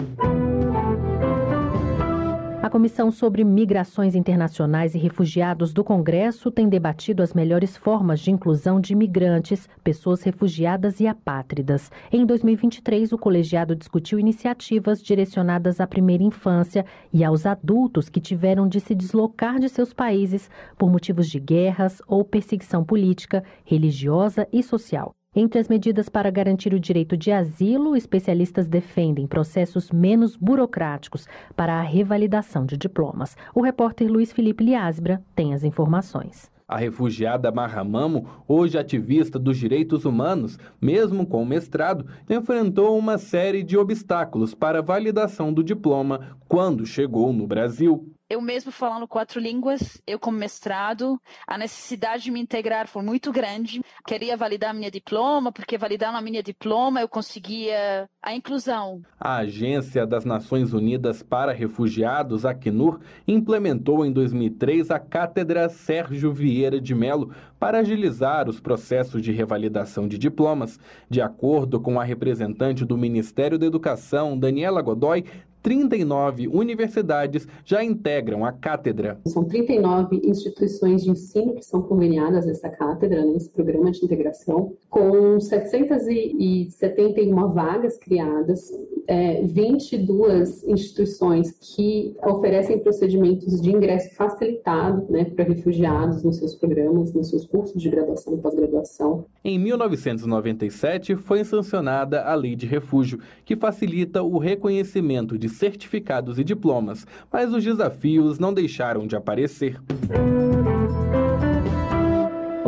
A Comissão sobre Migrações Internacionais e Refugiados do Congresso tem debatido as melhores formas de inclusão de imigrantes, pessoas refugiadas e apátridas. Em 2023, o colegiado discutiu iniciativas direcionadas à primeira infância e aos adultos que tiveram de se deslocar de seus países por motivos de guerras ou perseguição política, religiosa e social. Entre as medidas para garantir o direito de asilo, especialistas defendem processos menos burocráticos para a revalidação de diplomas. O repórter Luiz Felipe Liasbra tem as informações. A refugiada Mahamamo, hoje ativista dos direitos humanos, mesmo com mestrado, enfrentou uma série de obstáculos para a validação do diploma quando chegou no Brasil eu mesmo falando quatro línguas, eu como mestrado, a necessidade de me integrar foi muito grande. Queria validar minha diploma, porque validando a minha diploma eu conseguia a inclusão. A Agência das Nações Unidas para Refugiados, Acnur, implementou em 2003 a Cátedra Sérgio Vieira de Melo para agilizar os processos de revalidação de diplomas. De acordo com a representante do Ministério da Educação, Daniela Godoy, 39 universidades já integram a cátedra. São 39 instituições de ensino que são conveniadas essa cátedra, nesse né, programa de integração, com 771 vagas criadas, é, 22 instituições que oferecem procedimentos de ingresso facilitado né, para refugiados nos seus programas, nos seus cursos de graduação e pós-graduação. Em 1997, foi sancionada a Lei de Refúgio, que facilita o reconhecimento de certificados e diplomas, mas os desafios não deixaram de aparecer.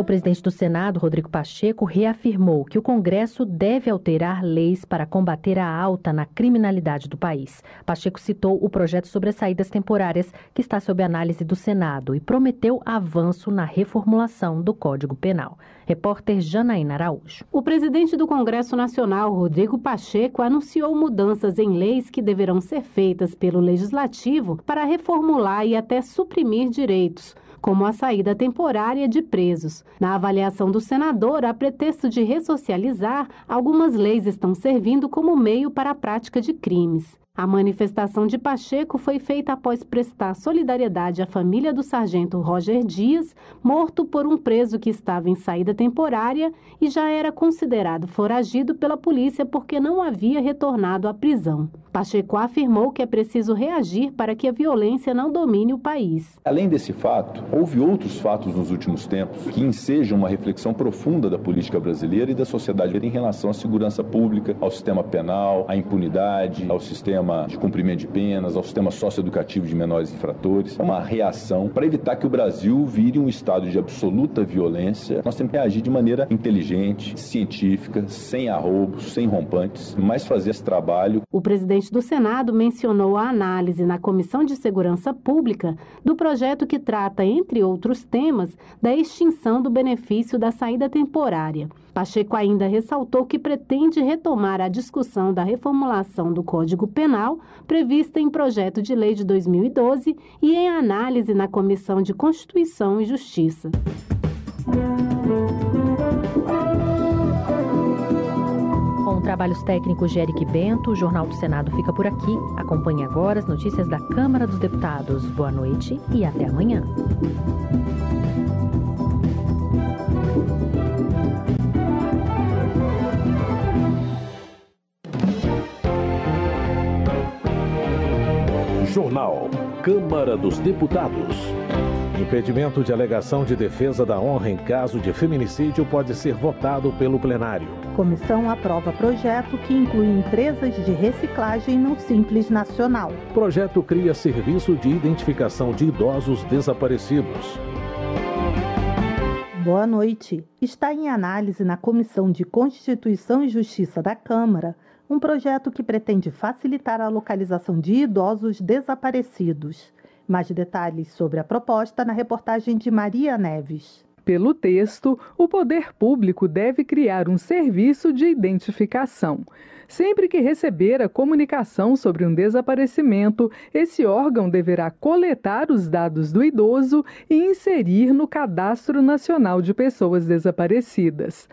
O presidente do Senado, Rodrigo Pacheco, reafirmou que o Congresso deve alterar leis para combater a alta na criminalidade do país. Pacheco citou o projeto sobre as saídas temporárias, que está sob análise do Senado, e prometeu avanço na reformulação do Código Penal. Repórter Janaína Araújo. O presidente do Congresso Nacional, Rodrigo Pacheco, anunciou mudanças em leis que deverão ser feitas pelo Legislativo para reformular e até suprimir direitos como a saída temporária de presos. Na avaliação do senador, a pretexto de ressocializar, algumas leis estão servindo como meio para a prática de crimes. A manifestação de Pacheco foi feita após prestar solidariedade à família do sargento Roger Dias, morto por um preso que estava em saída temporária e já era considerado foragido pela polícia porque não havia retornado à prisão. Pacheco afirmou que é preciso reagir para que a violência não domine o país. Além desse fato, houve outros fatos nos últimos tempos que ensejam uma reflexão profunda da política brasileira e da sociedade em relação à segurança pública, ao sistema penal, à impunidade, ao sistema de cumprimento de penas, ao sistema socioeducativo de menores infratores. É uma reação para evitar que o Brasil vire um estado de absoluta violência. Nós temos que reagir de maneira inteligente, científica, sem arroubos, sem rompantes, mas fazer esse trabalho. O presidente do Senado mencionou a análise na Comissão de Segurança Pública do projeto que trata, entre outros temas, da extinção do benefício da saída temporária. Pacheco ainda ressaltou que pretende retomar a discussão da reformulação do Código Penal, prevista em projeto de lei de 2012 e em análise na Comissão de Constituição e Justiça. Com trabalhos técnicos de Eric Bento, o Jornal do Senado fica por aqui. Acompanhe agora as notícias da Câmara dos Deputados. Boa noite e até amanhã. Jornal. Câmara dos Deputados. Impedimento de alegação de defesa da honra em caso de feminicídio pode ser votado pelo plenário. Comissão aprova projeto que inclui empresas de reciclagem no Simples Nacional. Projeto cria serviço de identificação de idosos desaparecidos. Boa noite. Está em análise na Comissão de Constituição e Justiça da Câmara um projeto que pretende facilitar a localização de idosos desaparecidos. Mais detalhes sobre a proposta na reportagem de Maria Neves. Pelo texto, o poder público deve criar um serviço de identificação. Sempre que receber a comunicação sobre um desaparecimento, esse órgão deverá coletar os dados do idoso e inserir no Cadastro Nacional de Pessoas Desaparecidas.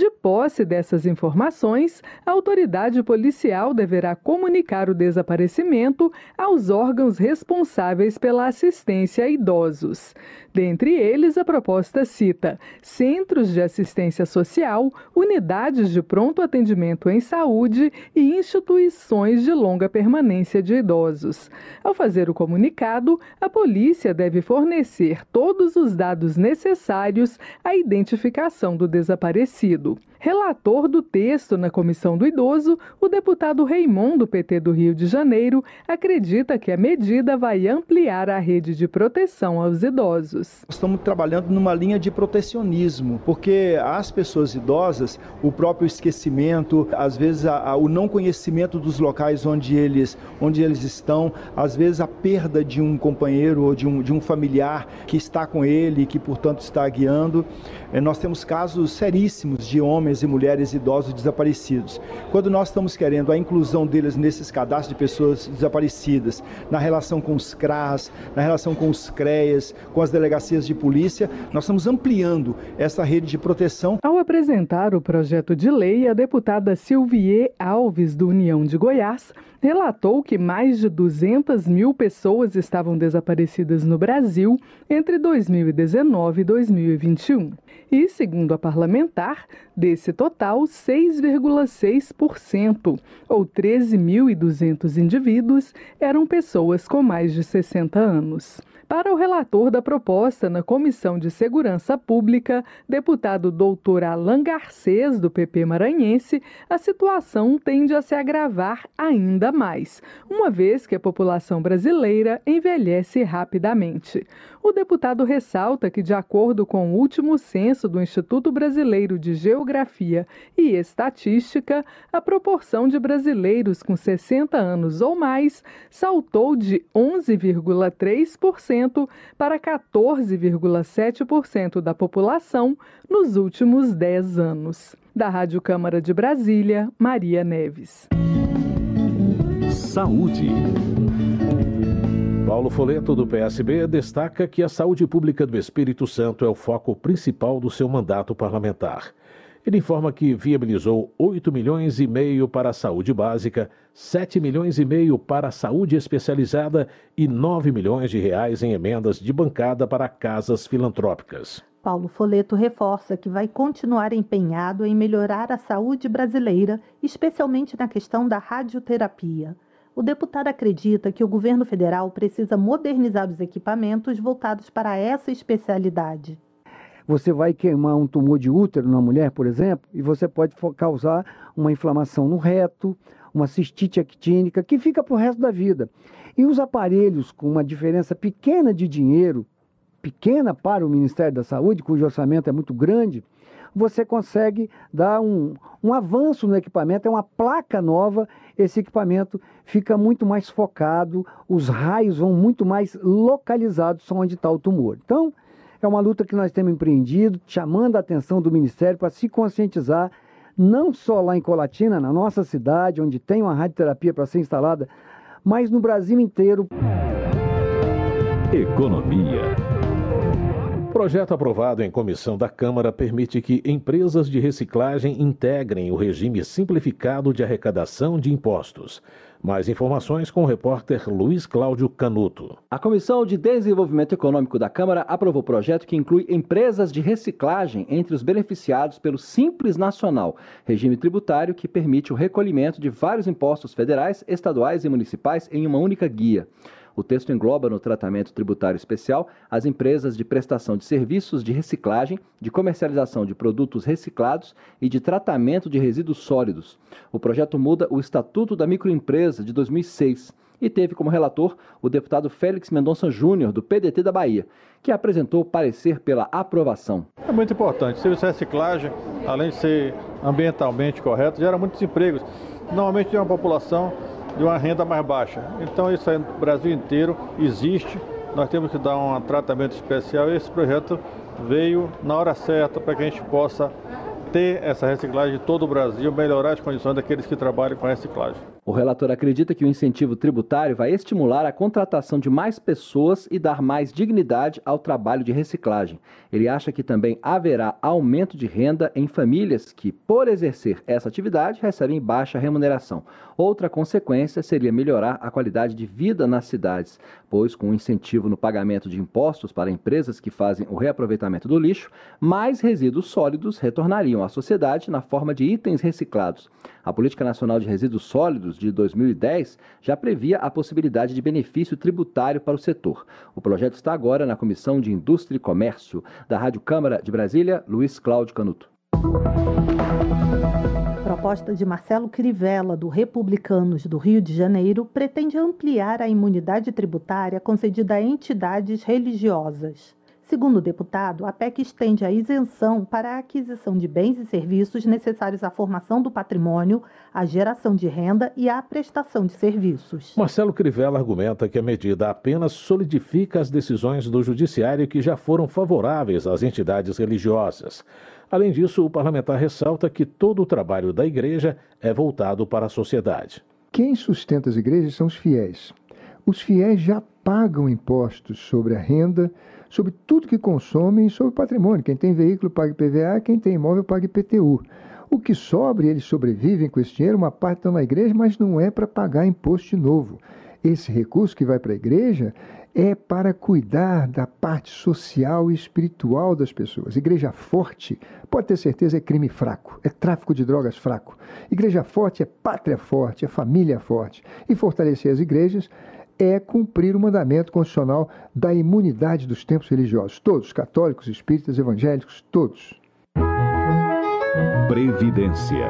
De posse dessas informações, a autoridade policial deverá comunicar o desaparecimento aos órgãos responsáveis pela assistência a idosos. Dentre eles, a proposta cita centros de assistência social, unidades de pronto atendimento em saúde e instituições de longa permanência de idosos. Ao fazer o comunicado, a polícia deve fornecer todos os dados necessários à identificação do desaparecido. Relator do texto na Comissão do Idoso, o deputado Raimon, do PT do Rio de Janeiro, acredita que a medida vai ampliar a rede de proteção aos idosos. Estamos trabalhando numa linha de protecionismo, porque as pessoas idosas, o próprio esquecimento, às vezes a, a, o não conhecimento dos locais onde eles, onde eles estão, às vezes a perda de um companheiro ou de um, de um familiar que está com ele e que, portanto, está guiando. É, nós temos casos seríssimos de homens e mulheres idosos desaparecidos. Quando nós estamos querendo a inclusão deles nesses cadastros de pessoas desaparecidas, na relação com os CRAS, na relação com os CREAS, com as delegacias de polícia, nós estamos ampliando essa rede de proteção. Ao apresentar o projeto de lei, a deputada Silvier Alves, do União de Goiás, relatou que mais de 200 mil pessoas estavam desaparecidas no Brasil entre 2019 e 2021. E, segundo a parlamentar, desse total, 6,6%, ou 13.200 indivíduos, eram pessoas com mais de 60 anos. Para o relator da proposta na Comissão de Segurança Pública, deputado doutor Alain Garcês, do PP maranhense, a situação tende a se agravar ainda mais, uma vez que a população brasileira envelhece rapidamente. O deputado ressalta que, de acordo com o último censo do Instituto Brasileiro de Geografia e Estatística, a proporção de brasileiros com 60 anos ou mais saltou de 11,3% para 14,7% da população nos últimos 10 anos. Da Rádio Câmara de Brasília, Maria Neves. Saúde. Paulo Foleto, do PSB, destaca que a saúde pública do Espírito Santo é o foco principal do seu mandato parlamentar. Ele informa que viabilizou 8 milhões e meio para a saúde básica, 7 milhões e meio para a saúde especializada e 9 milhões de reais em emendas de bancada para casas filantrópicas. Paulo Foleto reforça que vai continuar empenhado em melhorar a saúde brasileira, especialmente na questão da radioterapia. O deputado acredita que o governo federal precisa modernizar os equipamentos voltados para essa especialidade. Você vai queimar um tumor de útero na mulher, por exemplo, e você pode causar uma inflamação no reto, uma cistite actínica, que fica para o resto da vida. E os aparelhos com uma diferença pequena de dinheiro, pequena para o Ministério da Saúde, cujo orçamento é muito grande, você consegue dar um, um avanço no equipamento, é uma placa nova, esse equipamento fica muito mais focado, os raios vão muito mais localizados onde está o tumor. Então, É uma luta que nós temos empreendido, chamando a atenção do Ministério para se conscientizar, não só lá em Colatina, na nossa cidade, onde tem uma radioterapia para ser instalada, mas no Brasil inteiro. Economia. Projeto aprovado em comissão da Câmara permite que empresas de reciclagem integrem o regime simplificado de arrecadação de impostos. Mais informações com o repórter Luiz Cláudio Canuto. A Comissão de Desenvolvimento Econômico da Câmara aprovou o projeto que inclui empresas de reciclagem entre os beneficiados pelo Simples Nacional, regime tributário que permite o recolhimento de vários impostos federais, estaduais e municipais em uma única guia. O texto engloba no tratamento tributário especial as empresas de prestação de serviços de reciclagem, de comercialização de produtos reciclados e de tratamento de resíduos sólidos. O projeto muda o Estatuto da Microempresa de 2006 e teve como relator o deputado Félix Mendonça Júnior, do PDT da Bahia, que apresentou parecer pela aprovação. É muito importante. Serviço de reciclagem, além de ser ambientalmente correto, gera muitos empregos. Normalmente de uma população de uma renda mais baixa. Então isso aí no Brasil inteiro existe, nós temos que dar um tratamento especial e esse projeto veio na hora certa para que a gente possa ter essa reciclagem de todo o Brasil, melhorar as condições daqueles que trabalham com a reciclagem. O relator acredita que o incentivo tributário vai estimular a contratação de mais pessoas e dar mais dignidade ao trabalho de reciclagem. Ele acha que também haverá aumento de renda em famílias que, por exercer essa atividade, recebem baixa remuneração. Outra consequência seria melhorar a qualidade de vida nas cidades, pois, com o incentivo no pagamento de impostos para empresas que fazem o reaproveitamento do lixo, mais resíduos sólidos retornariam à sociedade na forma de itens reciclados. A Política Nacional de Resíduos Sólidos de 2010 já previa a possibilidade de benefício tributário para o setor. O projeto está agora na Comissão de Indústria e Comércio da Rádio Câmara de Brasília, Luiz Cláudio Canuto. Proposta de Marcelo Crivella, do Republicanos do Rio de Janeiro, pretende ampliar a imunidade tributária concedida a entidades religiosas. Segundo o deputado, a PEC estende a isenção para a aquisição de bens e serviços necessários à formação do patrimônio, à geração de renda e à prestação de serviços. Marcelo Crivella argumenta que a medida apenas solidifica as decisões do Judiciário que já foram favoráveis às entidades religiosas. Além disso, o parlamentar ressalta que todo o trabalho da igreja é voltado para a sociedade. Quem sustenta as igrejas são os fiéis. Os fiéis já pagam impostos sobre a renda sobre tudo que consomem e sobre o patrimônio. Quem tem veículo paga IPVA, quem tem imóvel paga IPTU. O que sobra, eles sobrevivem com esse dinheiro, uma parte está na igreja, mas não é para pagar imposto de novo. Esse recurso que vai para a igreja é para cuidar da parte social e espiritual das pessoas. Igreja forte, pode ter certeza, é crime fraco, é tráfico de drogas fraco. Igreja forte é pátria forte, é família forte. E fortalecer as igrejas é cumprir o mandamento constitucional da imunidade dos tempos religiosos. Todos, católicos, espíritas, evangélicos, todos. Previdência.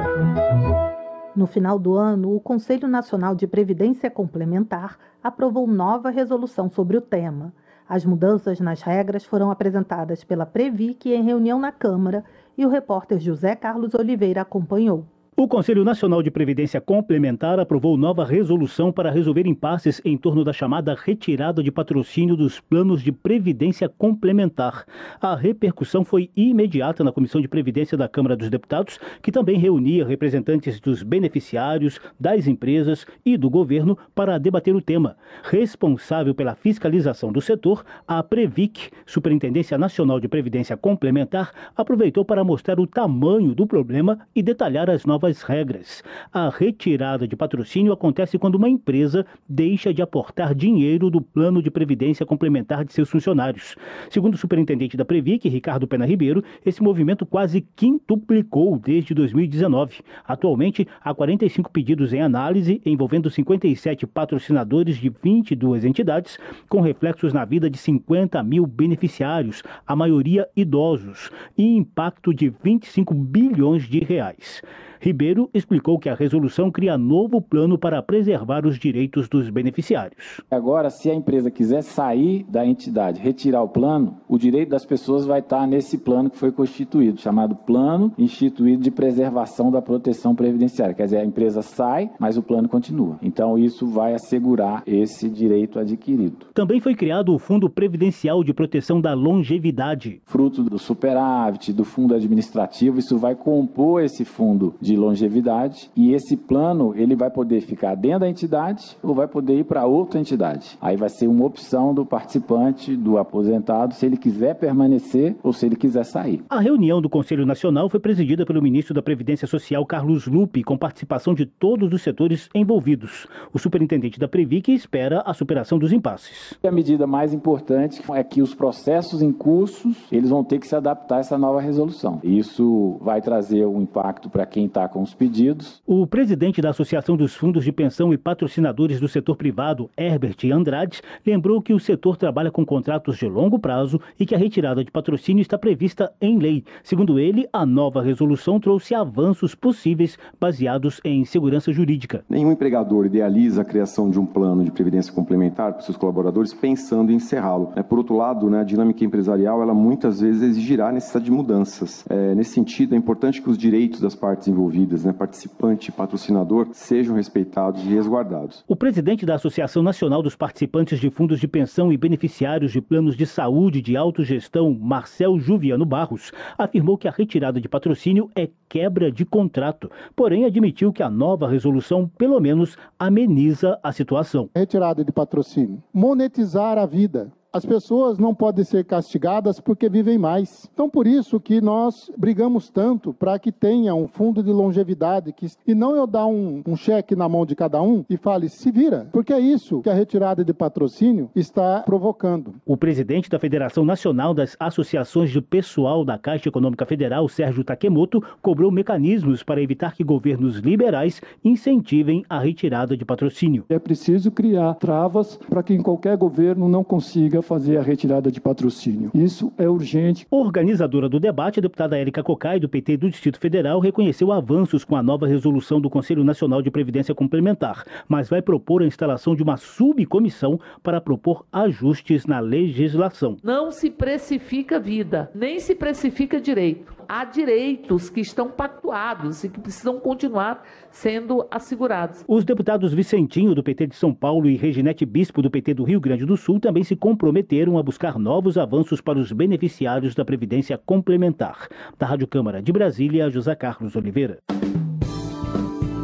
No final do ano, o Conselho Nacional de Previdência Complementar aprovou nova resolução sobre o tema. As mudanças nas regras foram apresentadas pela Previc em reunião na Câmara e o repórter José Carlos Oliveira acompanhou. O Conselho Nacional de Previdência Complementar aprovou nova resolução para resolver impasses em torno da chamada retirada de patrocínio dos planos de previdência complementar. A repercussão foi imediata na Comissão de Previdência da Câmara dos Deputados, que também reunia representantes dos beneficiários, das empresas e do governo para debater o tema. Responsável pela fiscalização do setor, a Previc, Superintendência Nacional de Previdência Complementar, aproveitou para mostrar o tamanho do problema e detalhar as novas novas regras. A retirada de patrocínio acontece quando uma empresa deixa de aportar dinheiro do plano de previdência complementar de seus funcionários. Segundo o superintendente da Previc, Ricardo Pena Ribeiro, esse movimento quase quintuplicou desde 2019. Atualmente, há 45 pedidos em análise, envolvendo 57 patrocinadores de 22 entidades, com reflexos na vida de 50 mil beneficiários, a maioria idosos, e impacto de 25 bilhões de reais. Ribeiro explicou que a resolução cria novo plano para preservar os direitos dos beneficiários. Agora, se a empresa quiser sair da entidade, retirar o plano, o direito das pessoas vai estar nesse plano que foi constituído, chamado Plano Instituído de Preservação da Proteção Previdenciária. Quer dizer, a empresa sai, mas o plano continua. Então, isso vai assegurar esse direito adquirido. Também foi criado o Fundo Previdencial de Proteção da Longevidade. Fruto do superávit, do fundo administrativo, isso vai compor esse fundo de longevidade e esse plano ele vai poder ficar dentro da entidade ou vai poder ir para outra entidade. Aí vai ser uma opção do participante, do aposentado, se ele quiser permanecer ou se ele quiser sair. A reunião do Conselho Nacional foi presidida pelo ministro da Previdência Social, Carlos Lupe, com participação de todos os setores envolvidos. O superintendente da Previc espera a superação dos impasses. A medida mais importante é que os processos em cursos, eles vão ter que se adaptar a essa nova resolução. Isso vai trazer um impacto para quem está com os pedidos. O presidente da Associação dos Fundos de Pensão e Patrocinadores do Setor Privado, Herbert Andrade, lembrou que o setor trabalha com contratos de longo prazo e que a retirada de patrocínio está prevista em lei. Segundo ele, a nova resolução trouxe avanços possíveis baseados em segurança jurídica. Nenhum empregador idealiza a criação de um plano de previdência complementar para seus colaboradores pensando em encerrá-lo. É, por outro lado, né, a dinâmica empresarial ela muitas vezes exigirá a necessidade de mudanças. É, nesse sentido, é importante que os direitos das partes envolvidas, né, participante e patrocinador, sejam respeitados e resguardados. O presidente da Associação Nacional dos Participantes de Fundos de Pensão e Beneficiários de Planos de Saúde de Autogestão, Marcel Juviano Barros, afirmou que a retirada de patrocínio é quebra de contrato, porém admitiu que a nova resolução, pelo menos, ameniza a situação. Retirada de patrocínio. Monetizar a vida. As pessoas não podem ser castigadas porque vivem mais. Então, por isso que nós brigamos tanto para que tenha um fundo de longevidade que, e não eu dar um, um cheque na mão de cada um e fale, se vira. Porque é isso que a retirada de patrocínio está provocando. O presidente da Federação Nacional das Associações de Pessoal da Caixa Econômica Federal, Sérgio Takemoto, cobrou mecanismos para evitar que governos liberais incentivem a retirada de patrocínio. É preciso criar travas para que em qualquer governo não consiga fazer a retirada de patrocínio. Isso é urgente. Organizadora do debate, a deputada Érica Cocai, do PT do Distrito Federal, reconheceu avanços com a nova resolução do Conselho Nacional de Previdência Complementar, mas vai propor a instalação de uma subcomissão para propor ajustes na legislação. Não se precifica vida, nem se precifica direito. Há direitos que estão pactuados e que precisam continuar sendo assegurados. Os deputados Vicentinho, do PT de São Paulo, e Reginete Bispo, do PT do Rio Grande do Sul, também se comprometeram a buscar novos avanços para os beneficiários da Previdência Complementar. Da Rádio Câmara de Brasília, José Carlos Oliveira.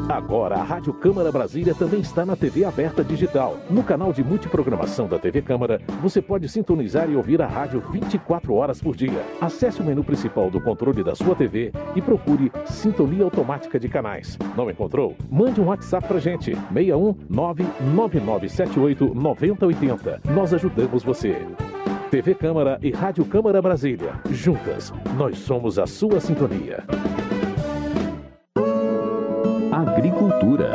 Agora, a Rádio Câmara Brasília também está na TV aberta digital. No canal de multiprogramação da TV Câmara, você pode sintonizar e ouvir a rádio 24 horas por dia. Acesse o menu principal do controle da sua TV e procure Sintonia Automática de Canais. Não encontrou? Mande um WhatsApp pra gente. 61 99978 9080. Nós ajudamos você. TV Câmara e Rádio Câmara Brasília. Juntas, nós somos a sua sintonia. Agricultura.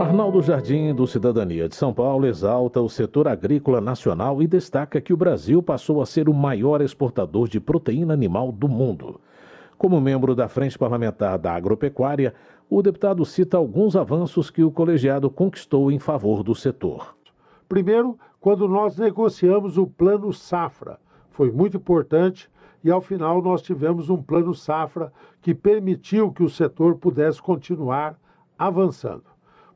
Arnaldo Jardim, do Cidadania de São Paulo, exalta o setor agrícola nacional e destaca que o Brasil passou a ser o maior exportador de proteína animal do mundo. Como membro da Frente Parlamentar da Agropecuária, o deputado cita alguns avanços que o colegiado conquistou em favor do setor. Primeiro, quando nós negociamos o Plano Safra, foi muito importante e ao final nós tivemos um plano safra que permitiu que o setor pudesse continuar avançando.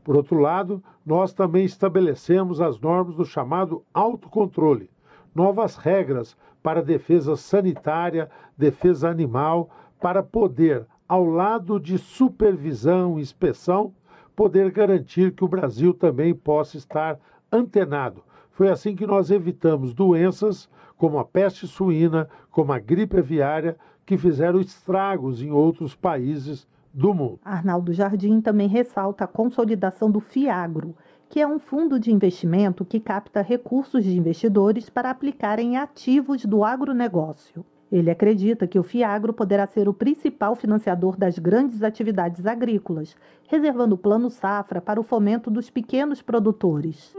Por outro lado, nós também estabelecemos as normas do chamado autocontrole, novas regras para defesa sanitária, defesa animal, para poder, ao lado de supervisão e inspeção, poder garantir que o Brasil também possa estar antenado. Foi assim que nós evitamos doenças como a peste suína, como a gripe aviária, que fizeram estragos em outros países do mundo. Arnaldo Jardim também ressalta a consolidação do FIAGRO, que é um fundo de investimento que capta recursos de investidores para aplicar em ativos do agronegócio. Ele acredita que o FIAGRO poderá ser o principal financiador das grandes atividades agrícolas, reservando o plano safra para o fomento dos pequenos produtores.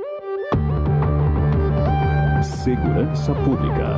Segurança Pública.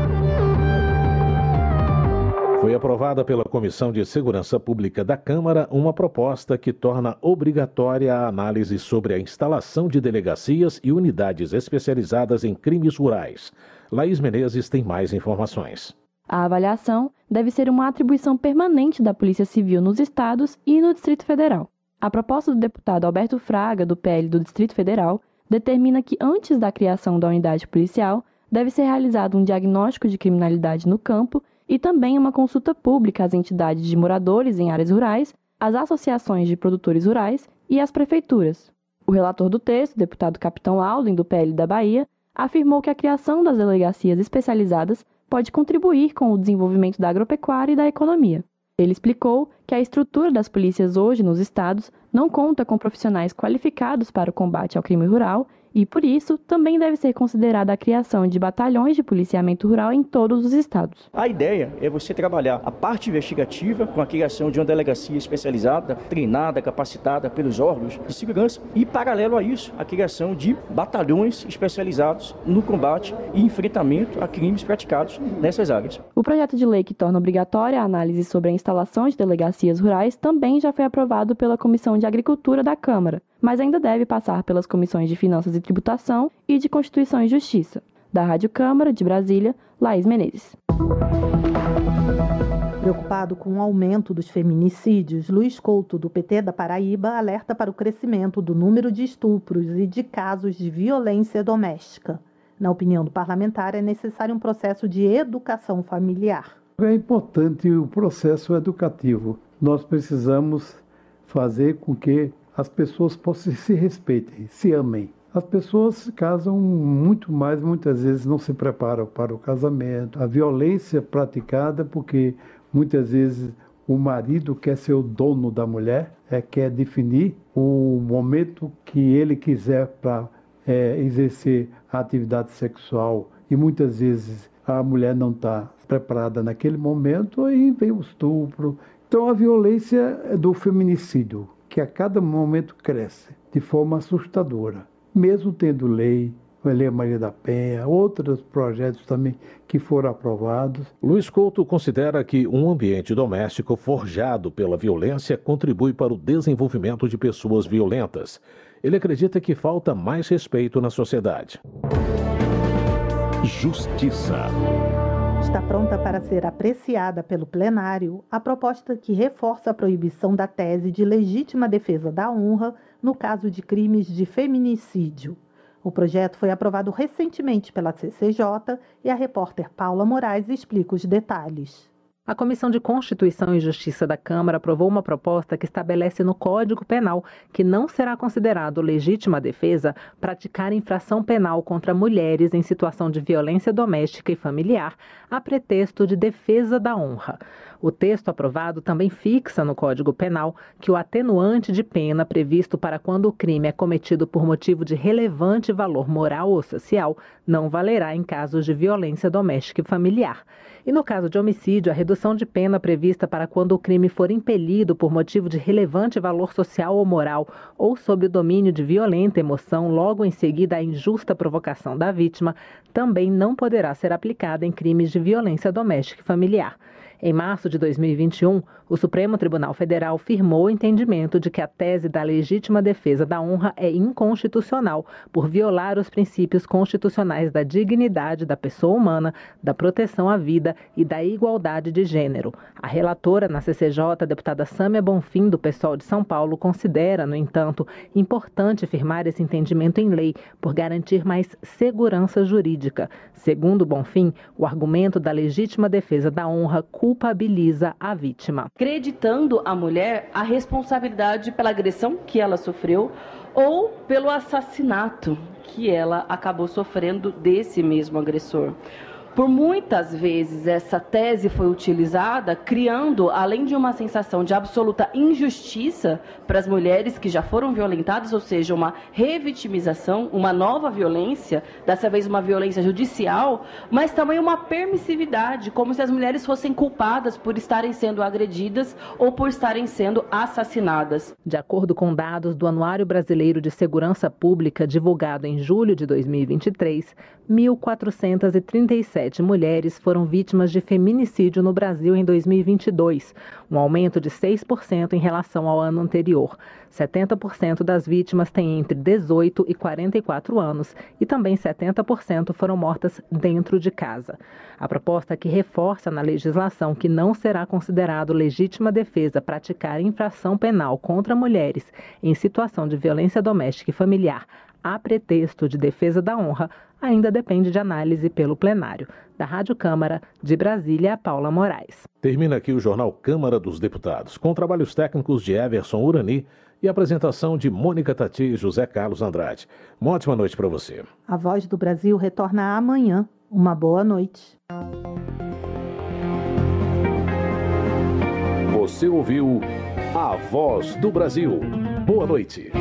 Foi aprovada pela Comissão de Segurança Pública da Câmara uma proposta que torna obrigatória a análise sobre a instalação de delegacias e unidades especializadas em crimes rurais. Laís Menezes tem mais informações. A avaliação deve ser uma atribuição permanente da Polícia Civil nos estados e no Distrito Federal. A proposta do deputado Alberto Fraga, do PL do Distrito Federal, determina que antes da criação da unidade policial, deve ser realizado um diagnóstico de criminalidade no campo e também uma consulta pública às entidades de moradores em áreas rurais, às associações de produtores rurais e às prefeituras. O relator do texto, deputado Capitão Alden, do PL da Bahia, afirmou que a criação das delegacias especializadas pode contribuir com o desenvolvimento da agropecuária e da economia. Ele explicou que a estrutura das polícias hoje nos estados não conta com profissionais qualificados para o combate ao crime rural e, por isso, também deve ser considerada a criação de batalhões de policiamento rural em todos os estados. A ideia é você trabalhar a parte investigativa com a criação de uma delegacia especializada, treinada, capacitada pelos órgãos de segurança e, paralelo a isso, a criação de batalhões especializados no combate e enfrentamento a crimes praticados nessas áreas. O projeto de lei que torna obrigatória a análise sobre a instalação de delegacias rurais também já foi aprovado pela Comissão de Agricultura da Câmara mas ainda deve passar pelas comissões de Finanças e Tributação e de Constituição e Justiça. Da Rádio Câmara, de Brasília, Laís Menezes. Preocupado com o aumento dos feminicídios, Luiz Couto, do PT da Paraíba, alerta para o crescimento do número de estupros e de casos de violência doméstica. Na opinião do parlamentar, é necessário um processo de educação familiar. É importante o processo educativo. Nós precisamos fazer com que as pessoas possam se respeitem, se amem. As pessoas se casam muito mais, muitas vezes não se preparam para o casamento. A violência praticada porque muitas vezes o marido quer ser o dono da mulher, é, quer definir o momento que ele quiser para é, exercer a atividade sexual e muitas vezes a mulher não está preparada naquele momento, aí vem o estupro. Então a violência é do feminicídio que a cada momento cresce de forma assustadora, mesmo tendo lei, a Lei Maria da Penha, outros projetos também que foram aprovados. Luiz Couto considera que um ambiente doméstico forjado pela violência contribui para o desenvolvimento de pessoas violentas. Ele acredita que falta mais respeito na sociedade. Justiça está pronta para ser apreciada pelo plenário a proposta que reforça a proibição da tese de legítima defesa da honra no caso de crimes de feminicídio. O projeto foi aprovado recentemente pela CCJ e a repórter Paula Moraes explica os detalhes. A Comissão de Constituição e Justiça da Câmara aprovou uma proposta que estabelece no Código Penal que não será considerado legítima defesa praticar infração penal contra mulheres em situação de violência doméstica e familiar, a pretexto de defesa da honra. O texto aprovado também fixa no Código Penal que o atenuante de pena previsto para quando o crime é cometido por motivo de relevante valor moral ou social não valerá em casos de violência doméstica e familiar. E no caso de homicídio, a redução de pena prevista para quando o crime for impelido por motivo de relevante valor social ou moral ou sob o domínio de violenta emoção logo em seguida à injusta provocação da vítima, também não poderá ser aplicada em crimes de violência doméstica e familiar. Em março de 2021, o Supremo Tribunal Federal firmou o entendimento de que a tese da legítima defesa da honra é inconstitucional por violar os princípios constitucionais da dignidade da pessoa humana, da proteção à vida e da igualdade de gênero. A relatora na CCJ, a deputada Sâmia Bonfim, do PSOL de São Paulo, considera, no entanto, importante firmar esse entendimento em lei por garantir mais segurança jurídica. Segundo Bonfim, o argumento da legítima defesa da honra culpabiliza a vítima. Acreditando a mulher a responsabilidade pela agressão que ela sofreu ou pelo assassinato que ela acabou sofrendo desse mesmo agressor. Por muitas vezes essa tese foi utilizada, criando, além de uma sensação de absoluta injustiça para as mulheres que já foram violentadas, ou seja, uma revitimização, uma nova violência, dessa vez uma violência judicial, mas também uma permissividade, como se as mulheres fossem culpadas por estarem sendo agredidas ou por estarem sendo assassinadas. De acordo com dados do Anuário Brasileiro de Segurança Pública, divulgado em julho de 2023, 1.437 1.117 mulheres foram vítimas de feminicídio no Brasil em 2022, um aumento de 6% em relação ao ano anterior. 70% das vítimas têm entre 18 e 44 anos e também 70% foram mortas dentro de casa. A proposta que reforça na legislação que não será considerado legítima defesa praticar infração penal contra mulheres em situação de violência doméstica e familiar a pretexto de defesa da honra ainda depende de análise pelo plenário. Da Rádio Câmara, de Brasília, Paula Moraes. Termina aqui o Jornal Câmara dos Deputados, com trabalhos técnicos de Everson Urani e apresentação de Mônica Tati e José Carlos Andrade. Uma ótima noite para você. A Voz do Brasil retorna amanhã. Uma boa noite. Você ouviu A Voz do Brasil. Boa noite.